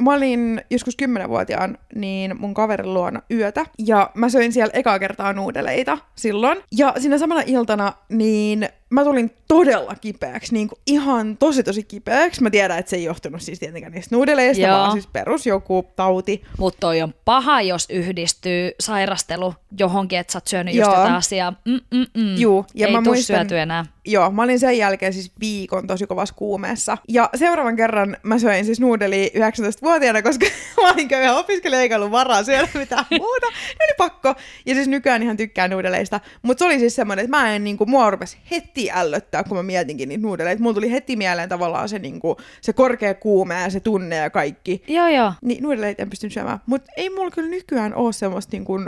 mä olin joskus kymmenenvuotiaan niin mun kaverin luona yötä, ja mä söin siellä ekaa kertaa nuudeleita silloin. Ja siinä samana iltana niin mä tulin todella kipeäksi, niin kuin ihan tosi tosi kipeäksi. Mä tiedän, että se ei johtunut siis tietenkään niistä nuudeleista, Joo. vaan siis perus joku tauti. Mutta toi on paha, jos yhdistyy sairastelu johonkin, että sä oot syönyt just tätä asiaa. Mm-mm-mm. Juu, ja ei mä muistan, syöty enää. Joo, mä olin sen jälkeen siis viikon tosi kovassa kuumeessa. Ja seuraavan kerran mä söin siis nuudeli 19-vuotiaana, koska mä olin köyhä opiskelija eikä ollut varaa syödä mitään muuta. Ne oli pakko. Ja siis nykyään ihan tykkään nuudeleista. Mutta se oli siis semmoinen, että mä en niinku, mua rupesi heti ällöttää, kun mä mietinkin niitä nuudeleita. Mulla tuli heti mieleen tavallaan se, niinku, se korkea kuume ja se tunne ja kaikki. Joo, joo. Niin nuudeleita en pystynyt syömään. Mutta ei mulla kyllä nykyään ole semmoista niinku,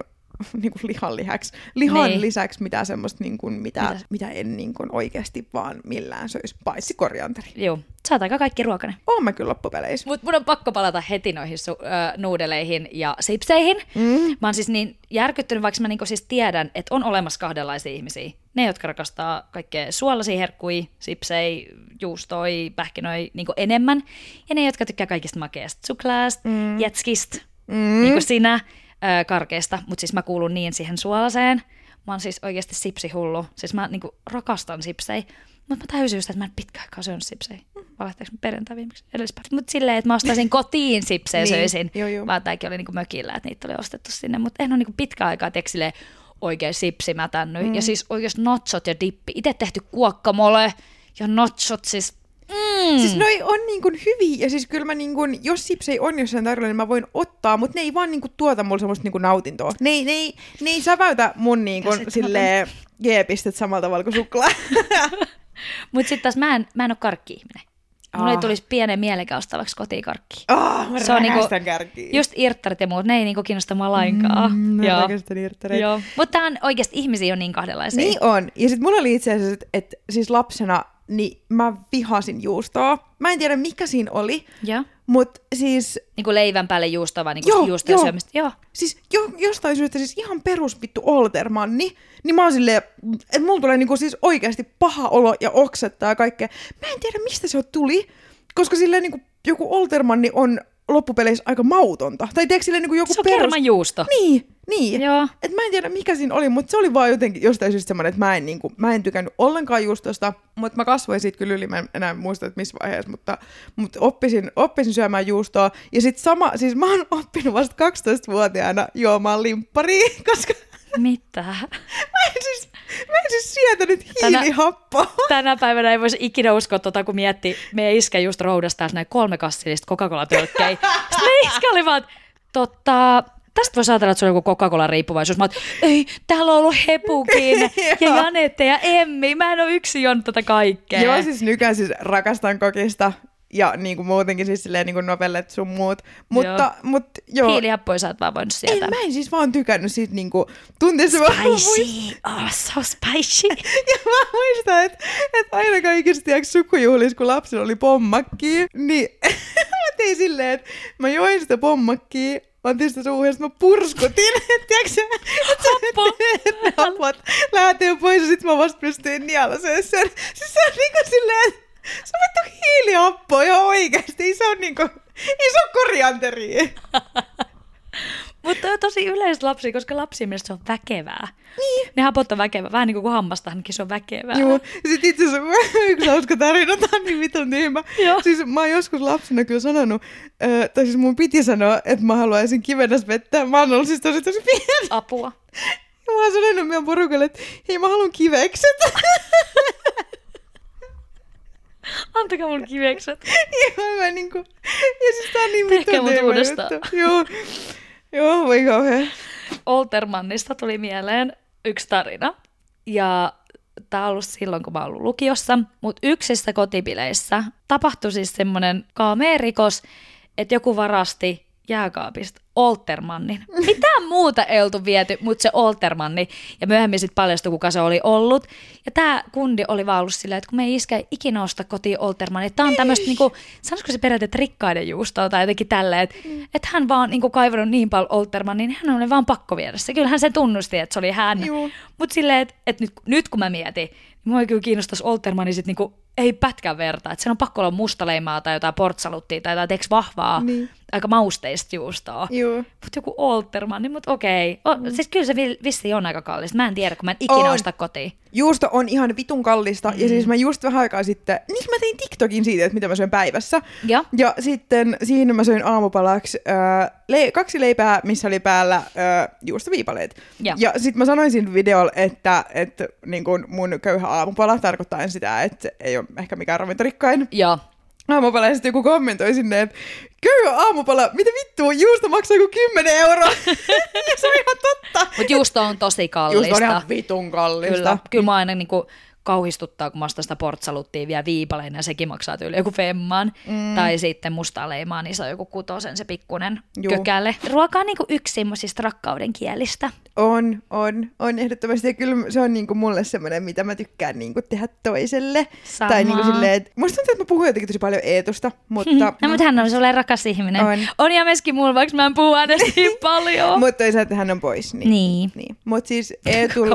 niin kuin lihan lisäksi, lihan niin. lisäksi mitään semmoista, niin kuin, mitä, mitä? mitä en niin kuin, oikeasti vaan millään söisi, paitsi korianteri. Joo, sä oot aika kaikki ruokane. Oon mä kyllä loppupeleissä. Mut mun on pakko palata heti noihin su- äh, nuudeleihin ja sipseihin. Mm. Mä oon siis niin järkyttynyt, vaikka mä niin siis tiedän, että on olemassa kahdenlaisia ihmisiä. Ne, jotka rakastaa kaikkea suolaisia herkkui, sipsei, juustoi, pähkinöi niin enemmän. Ja ne, jotka tykkää kaikista makeasta, suklaasta, mm. jetskistä, mm. niin kuin sinä öö, karkeasta, mutta siis mä kuulun niin siihen suolaseen. Mä oon siis oikeasti sipsihullu. Siis mä niinku rakastan sipsejä. Mutta mä täysin just, että mä en pitkään aikaa syönyt sipsejä. Valehteeksi mä perjantai viimeksi edellispäivä. Mutta silleen, että mä ostaisin kotiin sipsejä niin, söisin. Joo, joo. Vaan tämäkin oli niinku mökillä, että niitä oli ostettu sinne. Mutta en ole niinku pitkään aikaa teksille oikein sipsimätännyt. Mm. Ja siis oikeasti notsot ja dippi. Itse tehty kuokkamole ja notsot siis Mm. Siis noi on niin kuin hyviä, ja siis kyllä mä niin kuin, jos sipsei on jossain tarjolla, niin mä voin ottaa, mutta ne ei vaan niin kuin tuota mulle semmoista niin kuin nautintoa. Ne ei, ne ei, ne ei säväytä mun niin kuin silleen G-pistet samalla tavalla kuin suklaa. mutta sitten taas mä en, mä en ole karkki-ihminen. Mulla oh. ei tulisi pienen mielekä ostavaksi kotikarkki. Oh, mä se on niinku, just irttarit ja muut, ne ei niinku kiinnosta mua lainkaan. Mm, Joo. Joo. Mutta on oikeasti ihmisiä on niin kahdenlaisia. Niin on. Ja sitten mulla oli itse asiassa, että et, siis lapsena niin mä vihasin juustoa. Mä en tiedä, mikä siinä oli, ja. mutta siis... Niin kuin leivän päälle juustoa vai niin kuin juustoa joo. syömistä? Joo. Siis jo, jostain syystä siis ihan perusvittu Oltermanni, niin mä oon silleen, että mulla tulee niinku siis oikeasti paha olo ja oksettaa ja kaikkea. Mä en tiedä, mistä se tuli, koska silleen niinku joku Oltermanni on loppupeleissä aika mautonta. Tai tiedätkö silleen niin joku Se on perus... Niin, niin. Joo. Et mä en tiedä mikä siinä oli, mutta se oli vaan jotenkin jostain syystä semmoinen, että mä en, niin kuin, mä en tykännyt ollenkaan juustosta, mutta mä kasvoin siitä kyllä yli, mä en enää muista, että missä vaiheessa, mutta, mutta oppisin, oppisin syömään juustoa. Ja sitten sama, siis mä oon oppinut vasta 12-vuotiaana juomaan limppariin, koska Mitä? Mä en siis, mä en siis sietänyt hiilihappoa. Tänä, tänä päivänä ei voisi ikinä uskoa, tota, kun mietti, meidän iskä just roudasi taas näin kolme kassillista Coca-Cola-tölkkejä. Sitten meidän iskä oli vaan, totta, tästä voisi ajatella, että se on joku Coca-Cola-riippuvaisuus. Mä oon, ei, täällä on ollut Hepukin ja Janette ja Emmi. Mä en ole yksi juonut tätä kaikkea. Joo, siis nykyään siis rakastan kokista ja niin kuin muutenkin siis silleen niin kuin novellet sun muut. Mutta, joo. Mut, joo. Hiilihappoja sä oot vaan voinut sieltä. En, mä en siis vaan tykännyt siitä niin kuin tunteessa. Spicy, oh so spicy. ja mä muistan, että, että aina kaikista tiiäks, sukujuhlissa, kun lapsilla oli pommakki, niin mä tein silleen, että mä join sitä pommakkia mä otin sitä suuhun ja mä purskutin, tiedätkö Happo. että hapot lähtee pois ja sit mä vasta pystyin nielaseen sen. Siis se on niinku silleen, se on vittu hiilihappo ihan oikeesti, se on niinku iso korianteri. Mutta on tosi yleistä lapsi, koska lapsi mielestä se on väkevää. Niin. Ne hapot on väkevää, vähän niin kuin hammastahankin se on väkevää. Joo, sitten itse asiassa yksi hauska tarina, tämä on niin vitun tyhmä. Siis mä oon joskus lapsena kyllä sanonut, äh, tai siis mun piti sanoa, että mä haluaisin vettä. Mä oon ollut siis tosi tosi pieni. Apua. Ja mä oon sanonut meidän porukalle, että hei mä haluan kivekset. Antakaa mun kivekset. Joo, mä niinku... Ja siis tää on niin Tehkää mut uudestaan. Joo. Joo, voi kauhean. Oltermannista tuli mieleen yksi tarina. Ja tämä on ollut silloin, kun mä ollut lukiossa. Mutta yksissä kotipileissä tapahtui siis semmoinen kaamea rikos, että joku varasti jääkaapista Oltermannin. Mitään muuta ei oltu viety, mutta se Oltermanni. Ja myöhemmin sitten paljastui, kuka se oli ollut. Ja tämä kundi oli vaan ollut silleen, että kun me ei iskä ikinä osta kotiin Oltermanni. Tämä on tämmöistä, niinku, sanoisiko se periaatteessa rikkaiden juustoa tai jotenkin tälleen, että mm. et hän vaan niinku, kaivannut niin paljon Oltermannia, niin hän oli vaan pakko viedä se. Kyllähän se tunnusti, että se oli hän. Mutta silleen, että et nyt, nyt kun mä mietin, niin mua kyllä kiinnostaisi Oltermanni sit niinku, ei pätkän verta. Että sen on pakko olla mustaleimaa tai jotain portsaluttia tai jotain vahvaa, niin. Aika mausteista juustoa. Mutta joku Oltermanni, mutta okei. O, mm. Siis kyllä se vissi on aika kallista. Mä en tiedä, kun mä en ikinä on. osta kotiin. Juusto on ihan vitun kallista. Mm. Ja siis mä just vähän aikaa sitten, niin mä tein TikTokin siitä, että mitä mä syön päivässä. Ja, ja sitten siinä mä söin aamupalaksi äh, le- kaksi leipää, missä oli päällä äh, juustoviipaleet. Ja, ja sitten mä sanoin siinä videolla, että, että niin kun mun köyhä aamupala tarkoittaa sitä, että ei ole ehkä mikään ravintorikkain. Ja aamupala ja sitten joku kommentoi sinne, että köyhä aamupala, mitä vittua, juusto maksaa joku 10 euroa. ja se on ihan totta. Mutta juusto on tosi kallista. Juusto on ihan vitun kallista. Kyllä, kyllä mä aina niinku, kauhistuttaa, kun mä ostan sitä portsaluttia vielä viipaleen ja sekin maksaa tyyli joku femman. Mm. Tai sitten mustaa leimaa, niin se on joku kutosen se pikkunen Juh. kökälle. Ruoka on niinku yksi semmoisista rakkauden kielistä. On, on, on ehdottomasti. Ja kyllä se on niinku mulle semmoinen, mitä mä tykkään niinku tehdä toiselle. Sama. Tai niinku silleen, että musta tuntuu, että mä puhun jotenkin tosi paljon Eetusta, mutta... no, mutta hän on sulle rakas ihminen. On, on ja myöskin mulla, vaikka mä en puhu niin paljon. mutta toisaalta hän on pois. Niin. niin. niin. Mutta siis Eetul...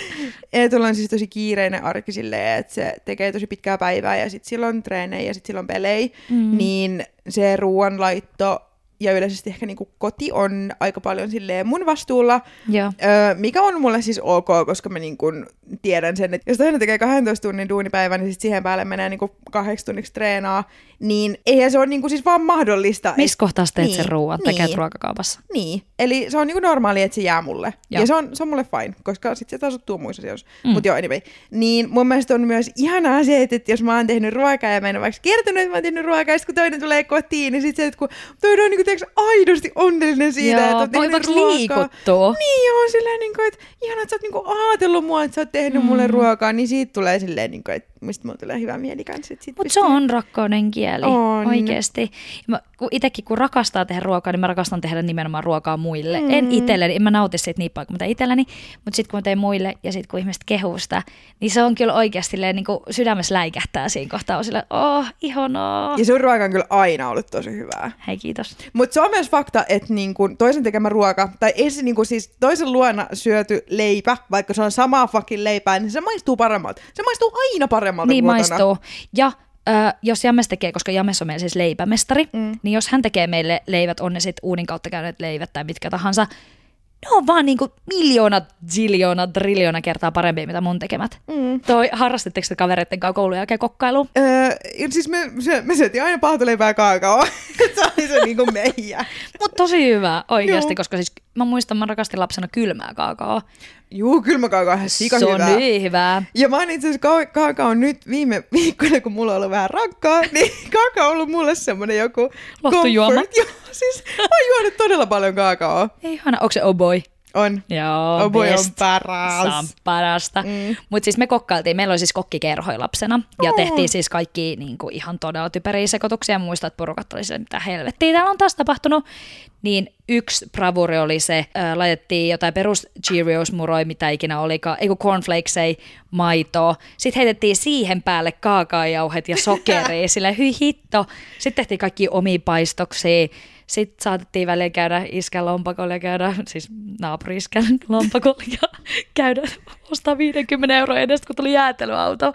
Eetulla on siis tosi kiireinen arki silleen, että se tekee tosi pitkää päivää ja sitten silloin treenejä ja sitten silloin pelejä, mm. niin se ruoanlaitto ja yleisesti ehkä niin kuin koti on aika paljon silleen mun vastuulla, Joo. Öö, mikä on mulle siis ok, koska mä niin kuin tiedän sen, että jos toinen tekee 12 tunnin duunipäivän, niin sit siihen päälle menee niin kuin kahdeksi tunniksi treenaa, niin eihän se ole niin kuin siis vaan mahdollista. Missä kohtaa teet niin, sen ruoan niin, tai ruokakaupassa? Niin, eli se on niin kuin normaali, että se jää mulle. Joo. Ja se on, se on mulle fine, koska sitten se tasuttuu muissa asioissa. Mm. Mutta joo, anyway. Niin mun mielestä on myös ihanaa se, että jos mä oon tehnyt ruokaa ja mä en ole vaikka kertonut, että mä oon tehnyt ruokaa, ja kun toinen tulee kotiin, niin sitten se, että kun toinen on niin kuin, tiiäks, aidosti onnellinen siitä, joo, että oot tehnyt ruokaa. liikuttua. Niin joo, silleen niin kuin, että ihanaa, että sä oot niin kuin ajatellut mua, että sä oot tehnyt mm. mulle ruokaa, niin siitä tulee silleen, niin kuin, että mistä mulla tulee hyvä mieli kanssa. Mutta pystyy... se on rakkauden kieli, on. oikeasti. Mä, kun itsekin kun rakastaa tehdä ruokaa, niin mä rakastan tehdä nimenomaan ruokaa muille. Mm. En itselleni, en mä nauti siitä niin paljon kuin mitä itselläni, mutta sitten kun mä teen muille ja sitten kun ihmiset kehuu sitä, niin se on kyllä oikeasti niin kuin sydämessä läikähtää siinä kohtaa. On sillä, oh, ihanaa. Ja sun ruoka on kyllä aina ollut tosi hyvää. Hei, kiitos. Mutta se on myös fakta, että niin kun toisen tekemä ruoka, tai ei se niin kun siis toisen luona syöty leipä, vaikka se on samaa fucking leipää, niin se maistuu paremmalta. Se maistuu aina paremmalta Niin maistuu. Ja Ö, jos James tekee, koska James on meillä siis leipämestari, mm. niin jos hän tekee meille leivät, on ne sitten uunin kautta käyneet leivät tai mitkä tahansa, ne on vaan niinku miljoona, ziljoona, triljoona kertaa parempia, mitä mun tekemät. Mm. Toi, harrastitteko te kavereiden kanssa koulun jälkeen kokkailuun? Öö, siis me, se, me syötiin aina paahtoleipää kaakao. se oli se niinku meijä. Mutta tosi hyvä oikeasti, koska siis mä muistan, mä rakastin lapsena kylmää kaakaoa. Juu, kylmä kaakao on ihan sika Se on hyvää. niin hyvää. Ja mä oon itse asiassa ka- kaakao nyt viime viikkoina, kun mulla on ollut vähän rankkaa, niin kaakao on ollut mulle semmonen joku Lohtujuoma. comfort. siis mä oon juonut todella paljon kaakaoa. Ei ihana, onko se oh boy? On. Joo, Oh boy on best. paras. Se on parasta. Mm. Mutta siis me kokkailtiin, meillä oli siis kokkikerhoja lapsena ja Oh. tehtiin siis kaikki niin kuin ihan todella typeriä sekoituksia. Muistan, että porukat oli sille, mitä helvettiä täällä on taas tapahtunut. Niin yksi bravuri oli se, äh, laitettiin jotain perus Cheerios-muroi, mitä ikinä olikaan, ei kun cornflakes, ei maitoa. Sitten heitettiin siihen päälle kaakaojauhet ja sokeria, sille hyi hitto. Sitten tehtiin kaikki omia paistoksia. Sitten saatettiin välillä käydä iskän lompakolla ja käydä, siis naapuriiskän lompakolla ja käydä ostaa 50 euroa edestä, kun tuli jäätelöauto.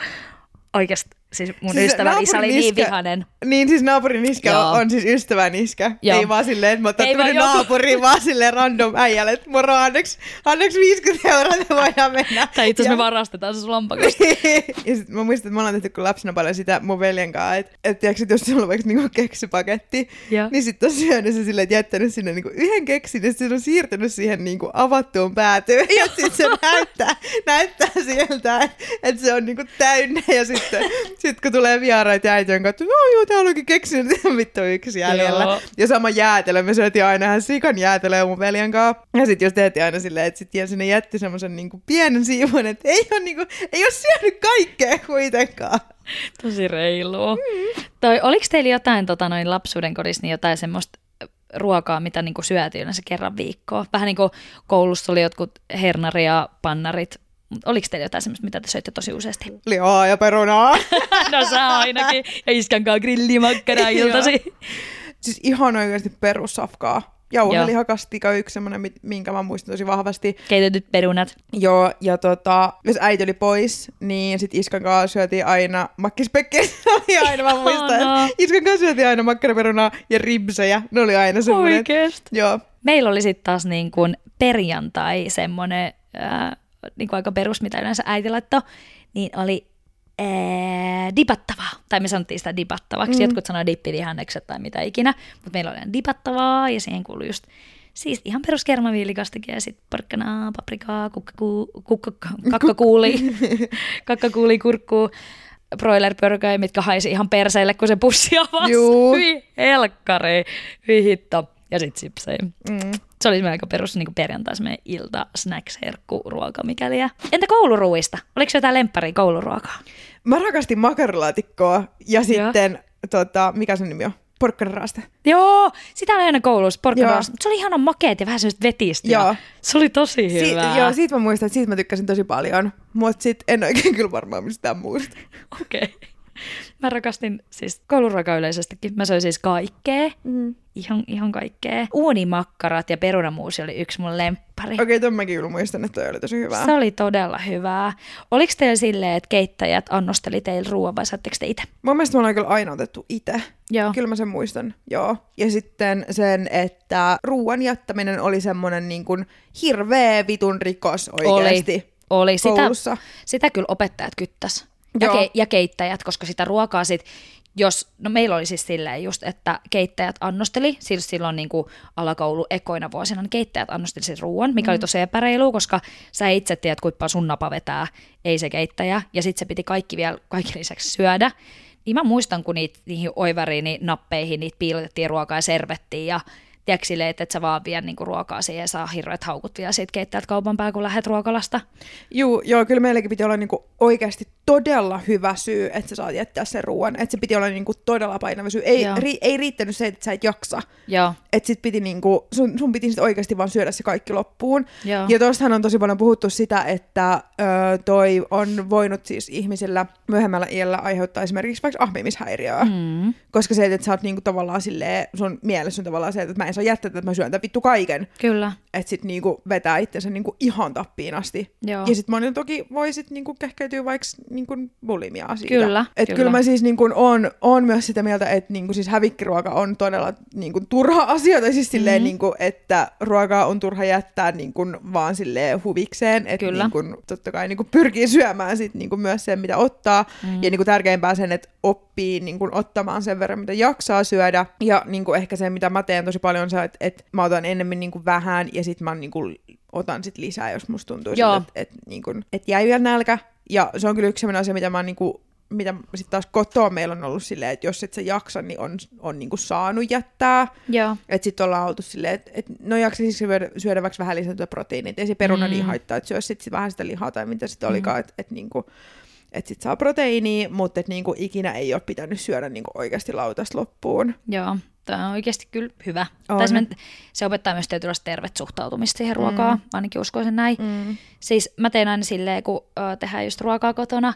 Oikeasti, siis mun Siis ystävän isä oli niin vihanen. Niin siis naapurin iskä Joo. on, on siis ystävän iskä. Joo. Ei vaan silleen, että mä otan vaan tämmönen joku- naapuri vaan silleen random äijälle, että moro, anneksi, anneksi 50 euroa, että voidaan mennä. Tai itse asiassa me Ja- varastetaan se sun lompakosta. ja sit mä muistan, että me ollaan tehty kun lapsena paljon sitä mun veljen kanssa, että et, tiiäks, että jos sulla on vaikka niinku keksipaketti, Joo. niin sit on syönyt se silleen, että jättänyt sinne niinku yhden keksin, ja sit se on siirtynyt siihen niinku avattuun päätyyn, ja sit se näyttää, näyttää sieltä, että et se on niinku täynnä, ja sitten sit kun tulee vieraita ja äiti on katsonut, no joo, täällä onkin keksinyt vittu yksi jäljellä. Joo. Ja sama jäätelö, me syötiin aina ihan sikan jäätelöä mun veljen kanssa. Ja sit jos tehtiin aina silleen, että sit sinne jätti semmoisen niinku pienen siivun, että ei ole, niinku, ei ole syönyt kaikkea kuitenkaan. Tosi reilua. Mm. Toi, oliko teillä jotain tota, noin lapsuuden kodissa niin jotain semmoista ruokaa, mitä niinku syötiin yleensä kerran viikkoa? Vähän niin kuin koulussa oli jotkut hernari ja pannarit. Oliko teillä jotain semmoista, mitä te söitte tosi useasti? Lihaa ja perunaa. No sä ainakin. Ja iskän kanssa grillimakkara iltasi. siis ihan oikeasti perussafkaa. Jauhelihakastika yksi semmoinen, minkä mä muistan tosi vahvasti. Keitetyt perunat. Joo, ja tota, jos äiti oli pois, niin sit Iskan kanssa syötiin aina makkispekkiä. Se oli aina, mä muistan, että Iskan kanssa syötiin aina makkaraperunaa ja ribsejä. Ne oli aina semmoinen. Oikeesti. Joo. Meillä oli sitten taas niin kuin perjantai semmoinen ää, niin kuin aika perus, mitä yleensä äiti laittoi, niin oli ää, dipattavaa. Tai me sanottiin sitä dipattavaksi. Mm. Jotkut sanoo dippivihannekset tai mitä ikinä. Mutta meillä oli dipattavaa ja siihen kuului just siis ihan perus kermaviilikastike ja sitten porkkanaa, paprikaa, kukkaku, kukka, kakkakuuli, kakkakuuli, kurkkuu, broilerpörköjä, mitkä haisi ihan perseille, kun se pussi avasi. Juu. Hyi helkkari, hyi hitto. Ja sitten sipsejä. Mm. Se oli aika perus niin perjantai, semmoinen ilta, snacks, herkku, ruoka, mikäliä. Entä kouluruuista? Oliko se jotain lempparia kouluruokaa? Mä rakastin makarilaatikkoa ja sitten, tota, mikä sen nimi on? Porkkanaraaste. Joo, sitä oli aina koulussa, porkkanoista. Se oli ihana makeet ja vähän semmoista vetistä. Joo. Se oli tosi Si- hyvää. joo, siitä mä muistan, että siitä mä tykkäsin tosi paljon, mutta sit en oikein kyllä varmaan mistään muusta. Okei. Okay. Mä rakastin siis kouluruokaa yleisestikin. Mä söin siis kaikkea. Mm. Ihan, ihan kaikkea. Uunimakkarat ja perunamuusi oli yksi mun lemppari. Okei, okay, ton mäkin kyllä muistan, että toi oli tosi hyvää. Se oli todella hyvää. Oliko teillä silleen, että keittäjät annosteli teille ruoan vai saatteko te itse? Mun mielestä me ollaan kyllä aina otettu itse. Joo. Kyllä mä sen muistan, joo. Ja sitten sen, että ruoan jättäminen oli semmonen niin kuin hirveä vitun rikos oikeasti. Oli, oli. Sitä, koulussa. sitä kyllä opettajat kyttäs. Ja, ke, ja keittäjät, koska sitä ruokaa sit, jos, no meillä oli siis silleen just, että keittäjät annosteli, siis silloin niin kuin alakoulu ekoina vuosina, niin keittäjät annosteli sen ruoan, mikä mm. oli tosi epäreilu, koska sä itse tiedät, kuinka sun napa vetää, ei se keittäjä, ja sitten se piti kaikki vielä kaikki lisäksi syödä. Niin mä muistan, kun niitä, niihin oivariin, niin nappeihin, niitä piilotettiin ruokaa ja servettiin, ja tiedätkö silleen, että et sä vaan vie niinku ruokaa siihen ja saa hirveät haukut vielä siitä keittäjät kaupan päällä, kun lähdet ruokalasta. Juu, joo, kyllä meilläkin piti olla niinku oikeasti todella hyvä syy, että sä saat jättää sen ruoan. Että se piti olla niinku todella painava syy. Ei, Joo. ri, ei riittänyt se, että sä et jaksa. Joo. Että sit piti niinku, sun, sun piti sit oikeasti vaan syödä se kaikki loppuun. Joo. Ja tostahan on tosi paljon puhuttu sitä, että ö, toi on voinut siis ihmisillä myöhemmällä iällä aiheuttaa esimerkiksi vaikka ahmimishäiriöä. Mm. Koska se, että sä oot niinku tavallaan silleen, sun mielessä on tavallaan se, että mä en saa jättää, että mä syön tämän vittu kaiken. Kyllä. Että sit niinku vetää itsensä niinku ihan tappiin asti. Joo. Ja sit monilla toki voi sit niinku kehkeytyä vaikka niinku bulimia siitä. Kyllä, Et kyllä. kyllä mä siis niinku on, on myös sitä mieltä, että niinku siis hävikkiruoka on todella niinku turha asia. Tai siis silleen, Mhm. niinku, että ruokaa on turha jättää niinku vaan silleen huvikseen. Että Kyllä. niinku, totta kai niinku pyrkii syömään sit niinku myös sen, mitä ottaa. Mm. Ja niinku tärkeimpää sen, että oppii niinku ottamaan sen verran, mitä jaksaa syödä. Ja niinku ehkä se, mitä mä teen tosi paljon, se, että, että mä otan enemmän niinku vähän ja sit mä niinku otan sit lisää, jos musta tuntuu, siltä, että, että, niinku, että jäi vielä nälkä. Ja se on kyllä yksi sellainen asia, mitä mä oon niinku, mitä sitten taas kotoa meillä on ollut silleen, että jos et sä jaksa, niin on, on niinku saanut jättää. Joo. Että sitten ollaan oltu silleen, että et, no jaksaisit syödä, syödä vaikka vähän lisätä proteiinia. Et ei se peruna Mm. niin haittaa, että syö sitten vähän sitä lihaa tai mitä sitten olikaan, että et, niinku, et sit saa proteiiniä, mutta et niinku ikinä ei ole pitänyt syödä niinku oikeasti lautasta loppuun. Joo, tämä on oikeasti kyllä hyvä. On. Tai se opettaa myös tietynlaista tervet suhtautumista siihen ruokaan, mm. ainakin uskoisin näin. Mm. Siis mä teen aina silleen, kun ö, tehdään just ruokaa kotona,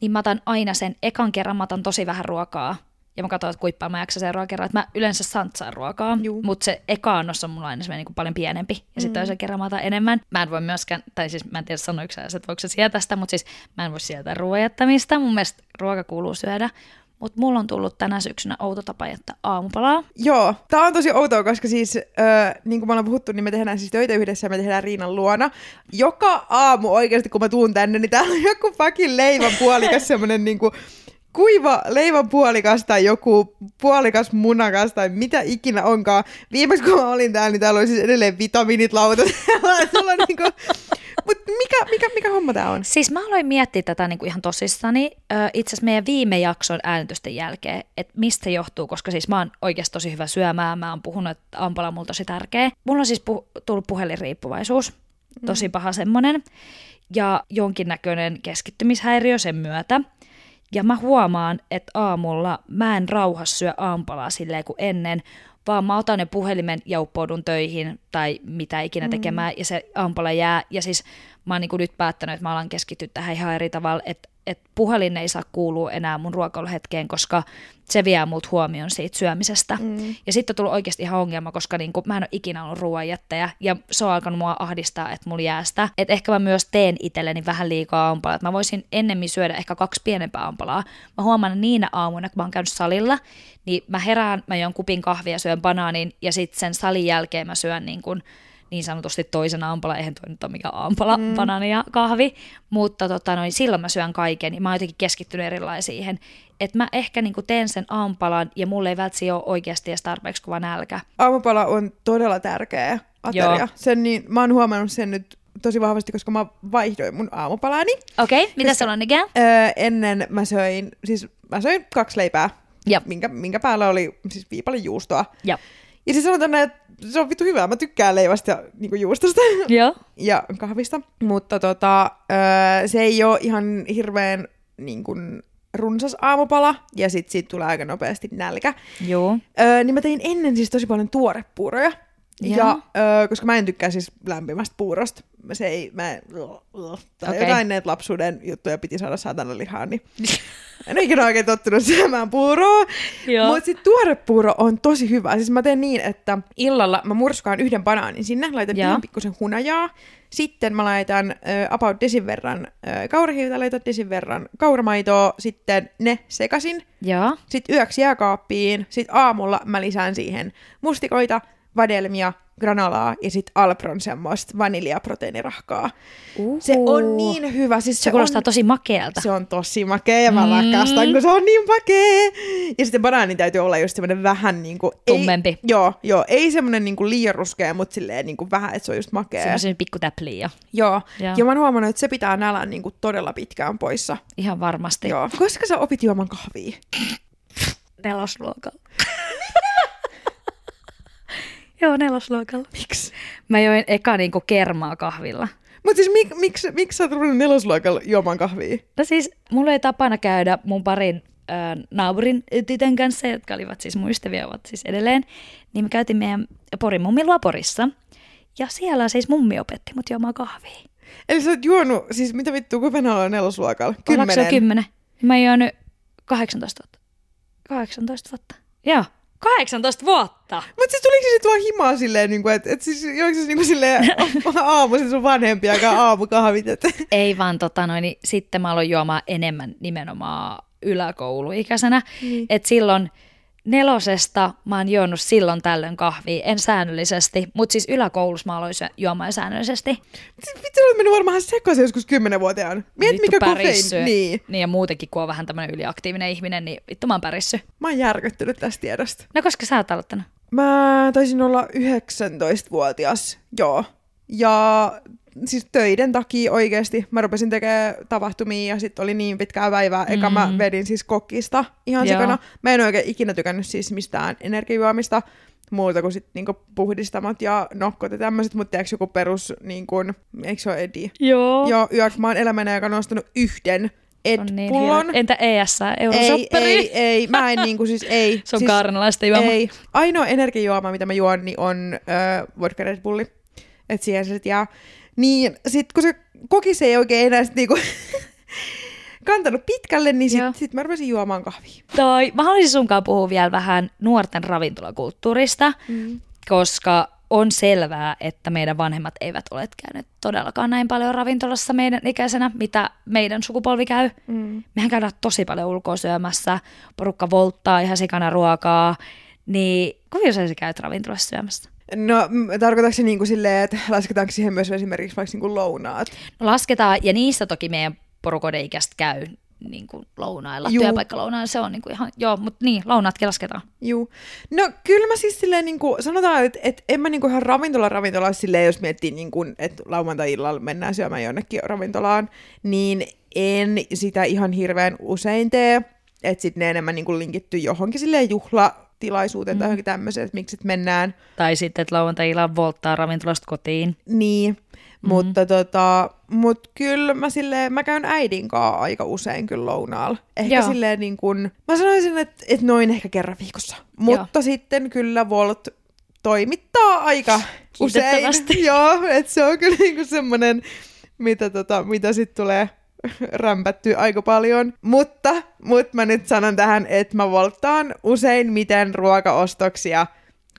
niin mä otan aina sen ekan kerran, mä otan tosi vähän ruokaa. Ja mä katson, että paljon mä jaksan seuraavan kerran. Että mä yleensä santsaan ruokaa, mutta se eka annos on mulla aina semmoinen niin paljon pienempi. Ja Mm. sitten toisen kerran mä otan enemmän. Mä en voi myöskään, tai siis mä en tiedä sanoiko sä, että voiko se sietää sitä, mutta siis mä en voi sietää ruoan jättämistä. Mun mielestä ruoka kuuluu syödä. Mutta mulla on tullut tänä syksynä outo tapa jättää aamupalaa. Joo, tää on tosi outoa, koska siis, ö, niin kuin me ollaan puhuttu, niin me tehdään siis töitä yhdessä ja me tehdään Riinan luona. Joka aamu oikeasti, kun mä tuun tänne, niin täällä on joku fucking leivän puolikas, semmonen niinku kuiva leivän puolikas tai joku puolikas munakas tai mitä ikinä onkaan. Viimeksi kun mä olin täällä, niin täällä oli siis edelleen vitamiinit lautat. Sulla on niinku... Mut mikä, mikä, mikä homma tää on? Siis mä aloin miettiä tätä niinku ihan tosissani itse asiassa meidän viime jakson äänitysten jälkeen, että mistä se johtuu, koska siis mä oon oikeasti tosi hyvä syömään, mä oon puhunut, että ampala on mulla tosi tärkeä. Mulla on siis puh- tullut puhelinriippuvaisuus, tosi paha semmonen, ja jonkinnäköinen keskittymishäiriö sen myötä. Ja mä huomaan, että aamulla mä en rauhassa syö aampalaa silleen kuin ennen, vaan mä otan ne puhelimen ja uppoudun töihin tai mitä ikinä tekemään, ja se aampala jää. Ja siis mä oon niin nyt päättänyt, että mä alan keskittyä tähän ihan eri tavalla, että, että puhelin ei saa kuulua enää mun ruokailuhetkeen, koska se vie mut huomioon siitä syömisestä. Mm. Ja sitten on tullut oikeasti ihan ongelma, koska niin kuin, mä en ole ikinä ollut ruoanjättäjä, ja se on alkanut mua ahdistaa, että mulla jää sitä. Että ehkä mä myös teen itselleni vähän liikaa aampalaa, että mä voisin ennemmin syödä ehkä kaksi pienempää aampalaa. Mä huomaan että niinä aamuina, kun mä oon käynyt salilla, niin mä herään, mä juon kupin kahvia, syön banaanin, ja sitten sen salin jälkeen mä syön niin kuin, niin sanotusti toisen aampala, eihän toi nyt ole mikään aampala, mm. banaani ja kahvi, mutta tota, noin, silloin mä syön kaiken, ja mä oon jotenkin keskittynyt erilaisiin siihen, että mä ehkä niin teen sen aampalan, ja mulle ei välttämättä ole oikeasti edes tarpeeksi kova nälkä. Aamupala on todella tärkeä ateria. Joo. Sen niin, mä oon huomannut sen nyt tosi vahvasti, koska mä vaihdoin mun aamupalani. Okei, okay, mitä sulla on ikään? Öö, ennen mä söin, siis mä söin kaksi leipää, Jep. minkä, minkä päällä oli siis viipale juustoa. Joo. Ja siis sanotaan, että se on vittu hyvää. Mä tykkään leivästä ja niinku juustosta Joo. ja kahvista. Mutta tota, öö, se ei ole ihan hirveän niin kuin, runsas aamupala. Ja sit siitä tulee aika nopeasti nälkä. Joo. Öö, niin mä tein ennen siis tosi paljon tuorepuuroja. Joo. Ja, öö, koska mä en tykkää siis lämpimästä puurosta. Se ei, mä tai okay. jotain näitä lapsuuden juttuja piti saada saatana lihaa, niin en ole ikinä oikein tottunut syömään puuroa. Mutta sitten tuorepuuro on tosi hyvä. Siis mä teen niin, että illalla mä murskaan yhden banaanin sinne, laitan Joo. ihan pikkusen hunajaa. Sitten mä laitan ö, about desin verran ö, kaurahiiltä, laitan desin verran kauramaitoa, sitten ne sekasin. Joo. Sitten yöksi jääkaappiin, sitten aamulla mä lisään siihen mustikoita, vadelmia, granolaa ja sitten Alpron semmoista vaniljaproteiinirahkaa. Uhu. Se on niin hyvä. Siis Se, se, kuulostaa on, tosi makealta. se on tosi makea ja mä Mm. rakastan, kun se on niin makea. Ja sitten banaanin täytyy olla just semmoinen vähän niinku... Tummempi. Ei, joo, joo, ei semmoinen niinku liian ruskea, mutta silleen niinku vähän, että se on just makea. Semmoisen pikku täpliä. Joo. Joo. Ja mä oon huomannut, että se pitää nälän niinku todella pitkään poissa. Ihan varmasti. Joo. Koska sä opit juomaan kahvia? Nelosluokalla. Joo, nelosluokalla. Miksi? Mä join eka niinku kermaa kahvilla. Mutta siis mik, miksi mik sä oot ruvennut nelosluokalla juomaan kahvia? No siis, mulla ei tapana käydä mun parin ö, naapurin tytön kanssa, jotka olivat siis mun ystäviä, ovat siis edelleen. Niin me käytiin meidän Porin mummilua Porissa. Ja siellä siis mummi opetti mut juomaan kahvia. Eli sä oot juonut, siis mitä vittua, kuinka vanha on nelosluokalla? Ollaanko se kymmenen? Mä oon juonut 18 vuotta. 18 vuotta. Joo. 18 vuotta. Mutta siis tuliko se sitten vaan himaa silleen, niin kuin, että et siis oliko se niin kuin silleen aamuisin sun vanhempiakaan aamukahvit? Että... Ei vaan tota noin, niin sitten mä aloin juomaan enemmän nimenomaan yläkouluikäisenä. Mm. Että silloin nelosesta mä oon juonut silloin tällöin kahvia, en säännöllisesti, mutta siis yläkoulussa mä aloin juomaan säännöllisesti. Vitsi, olet mennyt varmaan sekaisin joskus kymmenenvuotiaan. Miet mikä kofein. Niin. niin. ja muutenkin, kun on vähän tämmöinen yliaktiivinen ihminen, niin vittu mä oon pärissy. Mä oon järkyttynyt tästä tiedosta. No koska sä oot aloittanut? Mä taisin olla 19-vuotias, joo. Ja siis töiden takia oikeasti mä rupesin tekemään tapahtumia ja sitten oli niin pitkää päivää. Mm. Eka mä mm. vedin siis kokista ihan Joo. sikana. Mä en oikein ikinä tykännyt siis mistään energiajuomista muuta kuin sit niinku puhdistamat ja nokkot ja tämmöiset, mutta tiedätkö joku perus, niin kuin, eikö se ole Edi? Joo. Joo, yöksi mä oon elämänä joka nostanut yhden Ed-pullon. Niin Entä ES, eurosopperi? Ei, ei, ei, mä en niinku siis, ei. Se on siis, kaarnalaista juoma. Ei. Ainoa energiajuoma, mitä mä juon, niin on äh, vodka Red Bulli. Et siihen se jää. Niin sit kun se kokis ei oikein enää sit niinku kantanut pitkälle, niin sit, sit mä rupesin juomaan kahvia. Toi, mä haluaisin sunkaan puhua vielä vähän nuorten ravintolakulttuurista, mm. koska on selvää, että meidän vanhemmat eivät ole käyneet todellakaan näin paljon ravintolassa meidän ikäisenä, mitä meidän sukupolvi käy. Mm. Mehän käydään tosi paljon ulkoa syömässä, porukka volttaa ihan sikana ruokaa, niin kuinka sä käyt ravintolassa syömässä? No, tarkoitatko se niin kuin silleen, että lasketaanko siihen myös esimerkiksi vaikka niin kuin lounaat? No lasketaan, ja niistä toki meidän porukoiden ikäistä käy niin kuin lounailla, Juu. työpaikkalounailla, se on niin kuin ihan, joo, mutta niin, lounaatkin lasketaan. Joo. No kyllä mä siis silleen niin kuin, sanotaan, että, että en mä niin kuin ihan ravintola ravintola silleen, jos miettii niin kuin, että lauantai-illalla mennään syömään jonnekin ravintolaan, niin en sitä ihan hirveän usein tee, että sitten ne enemmän niin kuin linkitty johonkin silleen juhla tilaisuuteen mm. tai johonkin tämmöiseen, että miksi mennään. Tai sitten, että lauantai-illan volttaa ravintolasta kotiin. Niin, mm. mutta tota, mut kyllä mä silleen, mä käyn äidin kanssa aika usein kyllä lounaalla. Ehkä Joo. silleen niin kuin, mä sanoisin, että, että noin ehkä kerran viikossa. Mutta Joo. sitten kyllä Volt toimittaa aika usein. Joo, että se on kyllä niinku semmoinen, mitä, tota, mitä sitten tulee rämpätty aika paljon. Mutta, mutta mä nyt sanon tähän, että mä volttaan usein miten ruokaostoksia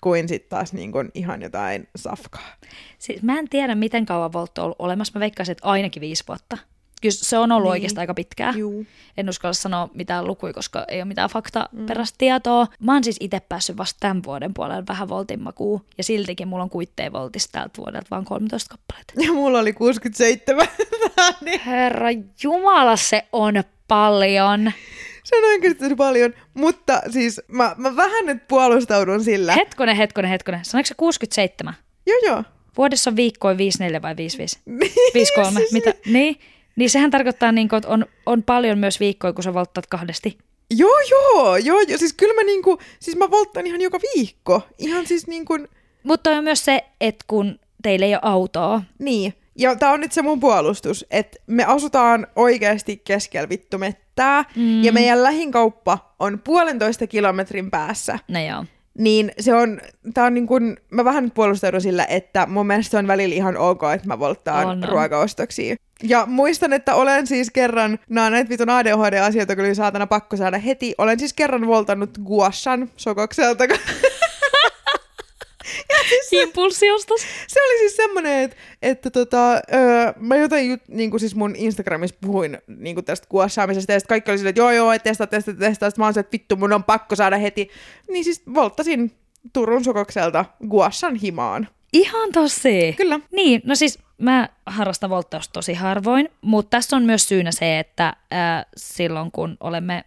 kuin sitten taas niin kuin ihan jotain safkaa. Siis mä en tiedä, miten kauan Volt on ollut olemassa. Mä veikkaisin, että ainakin viisi vuotta. Kyllä se on ollut niin. oikeastaan aika pitkää. Juu. En uskalla sanoa mitään lukuja, koska ei ole mitään faktaperäistä mm. tietoa. Mä oon siis itse päässyt vasta tämän vuoden puolella vähän voltin makuun. Ja siltikin mulla on kuitteja voltista tältä vuodelta vaan 13 kappaleita. Ja mulla oli 67. Herra Jumala, se on paljon. Se on oikeasti paljon, mutta siis mä, mä vähän nyt puolustaudun sillä. Hetkonen, hetkonen, hetkonen. Sanoiko se 67? Joo, joo. Vuodessa on viikkoja 54 vai 55? 53. Siis... Mitä? Niin. Niin sehän tarkoittaa, niin kuin, että on, on paljon myös viikkoja, kun sä volttaat kahdesti. Joo, joo, joo, joo. Siis kyllä mä niinku, siis mä volttaan ihan joka viikko. Ihan siis niin kuin... Mutta on myös se, että kun teillä ei ole autoa. Niin. Ja tää on nyt se mun puolustus, että me asutaan oikeasti keskellä vittu mettää, mm. ja meidän lähinkauppa on puolentoista kilometrin päässä. No joo. Niin se on, tää on niin kun, mä vähän puolustaudun sillä, että mun mielestä se on välillä ihan ok, että mä volttaan on, ruokaostoksia. Ja muistan, että olen siis kerran, nämä näitä vitun ADHD-asioita, kyllä saatana pakko saada heti, olen siis kerran voltannut guashan sokokselta. siis Impulsiostos. Se oli siis semmoinen, että, että tota, öö, mä jotain jut, niin kuin siis mun Instagramissa puhuin niin kuin tästä kuossaamisesta, ja sitten kaikki oli silleen, että joo joo, et testaa, testaa, testaa, sitten mä oon että vittu, mun on pakko saada heti. Niin siis volttasin Turun sokokselta guassan himaan. Ihan tosi. Kyllä. Niin, no siis mä harrastan volttausta tosi harvoin, mutta tässä on myös syynä se, että äh, silloin kun olemme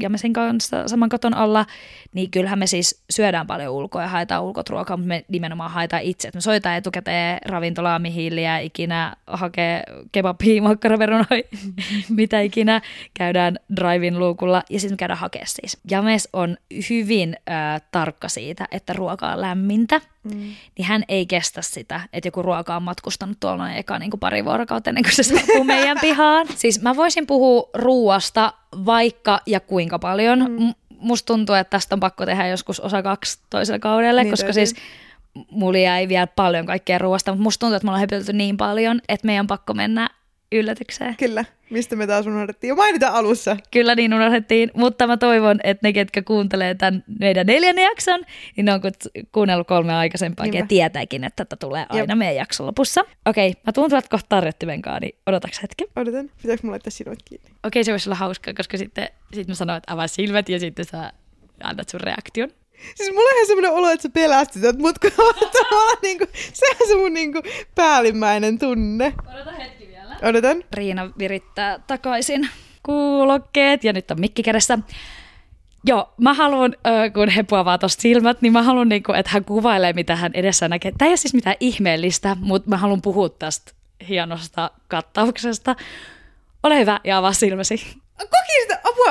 ja me sen kanssa saman katon alla, niin kyllähän me siis syödään paljon ulkoa ja haetaan ulkotruokaa, mutta me nimenomaan haetaan itse. me soitaan etukäteen ravintolaa, mihin ikinä hakee kebabia, makkaraverunoi, mitä ikinä. Käydään drive luukulla ja sitten me käydään hakea siis. James on hyvin äh, tarkka siitä, että ruoka on lämmintä. Mm. Niin hän ei kestä sitä, että joku ruoka on matkustanut tuolla eka niin kuin pari vuorokautta ennen kuin se saapuu meidän pihaan. Siis mä voisin puhua ruuasta vaikka ja kuinka paljon. Mm. Musta tuntuu, että tästä on pakko tehdä joskus osa kaksi toiselle kaudelle, niin koska siis mulla jäi vielä paljon kaikkea ruoasta, mutta musta tuntuu, että me ollaan niin paljon, että meidän on pakko mennä yllätykseen. Kyllä, mistä me taas unohdettiin jo mainita alussa. Kyllä niin unohdettiin, mutta mä toivon, että ne, ketkä kuuntelee tämän meidän neljännen jakson, niin ne on kuunnellut kolme aikaisempaa ja tietääkin, että tätä tulee aina Jep. meidän jakson lopussa. Okei, mä tuun tuolta kohta tarjottimenkaan, niin odotaks hetken? Odotan. Pitääkö mulla laittaa sinut kiinni? Okei, se voisi olla hauskaa, koska sitten sit mä sanoin, että avaa silmät ja sitten sä annat sun reaktion. Siis mulla on ihan semmoinen olo, että sä pelästytät mut, kun niinku, sehän se mun niinku päällimmäinen tunne. Odota hetki. Odotan. Riina virittää takaisin kuulokkeet ja nyt on mikki kädessä. Joo, mä haluan, kun he puavaa tosta silmät, niin mä haluan, niinku, että hän kuvailee, mitä hän edessä näkee. Tämä ei ole siis mitään ihmeellistä, mutta mä haluan puhua tästä hienosta kattauksesta. Ole hyvä ja avaa silmäsi. Koki sitä apua!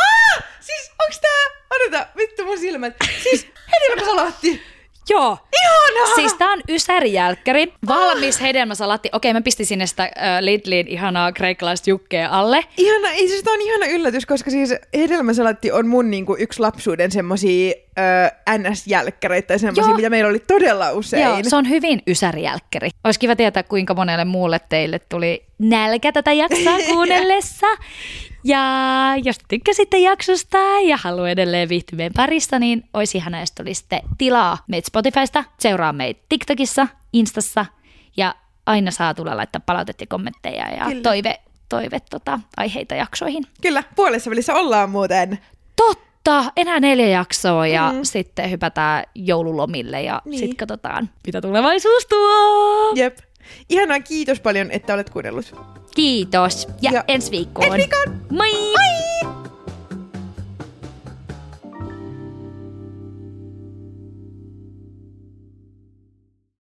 Ah! Siis onks tää... Odota, vittu mun silmät. Siis hedelmäsalaatti. Joo. Ihanaa! Siis tää on ysärijälkkäri, valmis ah. hedelmäsalatti. Okei, mä pistin sinne sitä äh, Lidlin ihanaa kreikkalaista jukkea alle. Ihana, ei siis tää on ihana yllätys, koska siis hedelmäsalatti on mun niinku yksi lapsuuden semmosia äh, NS-jälkkäreitä tai semmosia, mitä meillä oli todella usein. Joo, se on hyvin ysärijälkkäri. Olisi kiva tietää, kuinka monelle muulle teille tuli nälkä tätä jaksoa kuunnellessa. Ja jos tykkäsitte jaksosta ja haluaa edelleen viihtyä meidän parissa, niin olisi ihana, jos tulisitte tilaa meitä Spotifysta, seuraa meitä TikTokissa, Instassa ja aina saa tulla laittaa palautetta ja kommentteja ja Kyllä. toive, toive tota, aiheita jaksoihin. Kyllä, puolessa välissä ollaan muuten. Totta, enää neljä jaksoa ja mm. sitten hypätään joululomille ja niin. sitten katsotaan, mitä tulevaisuus tuo. Jep. Ihanaa, kiitos paljon, että olet kuunnellut. Kiitos ja, ja ensi viikkoon. Ensi viikkoon. Moi! Moi!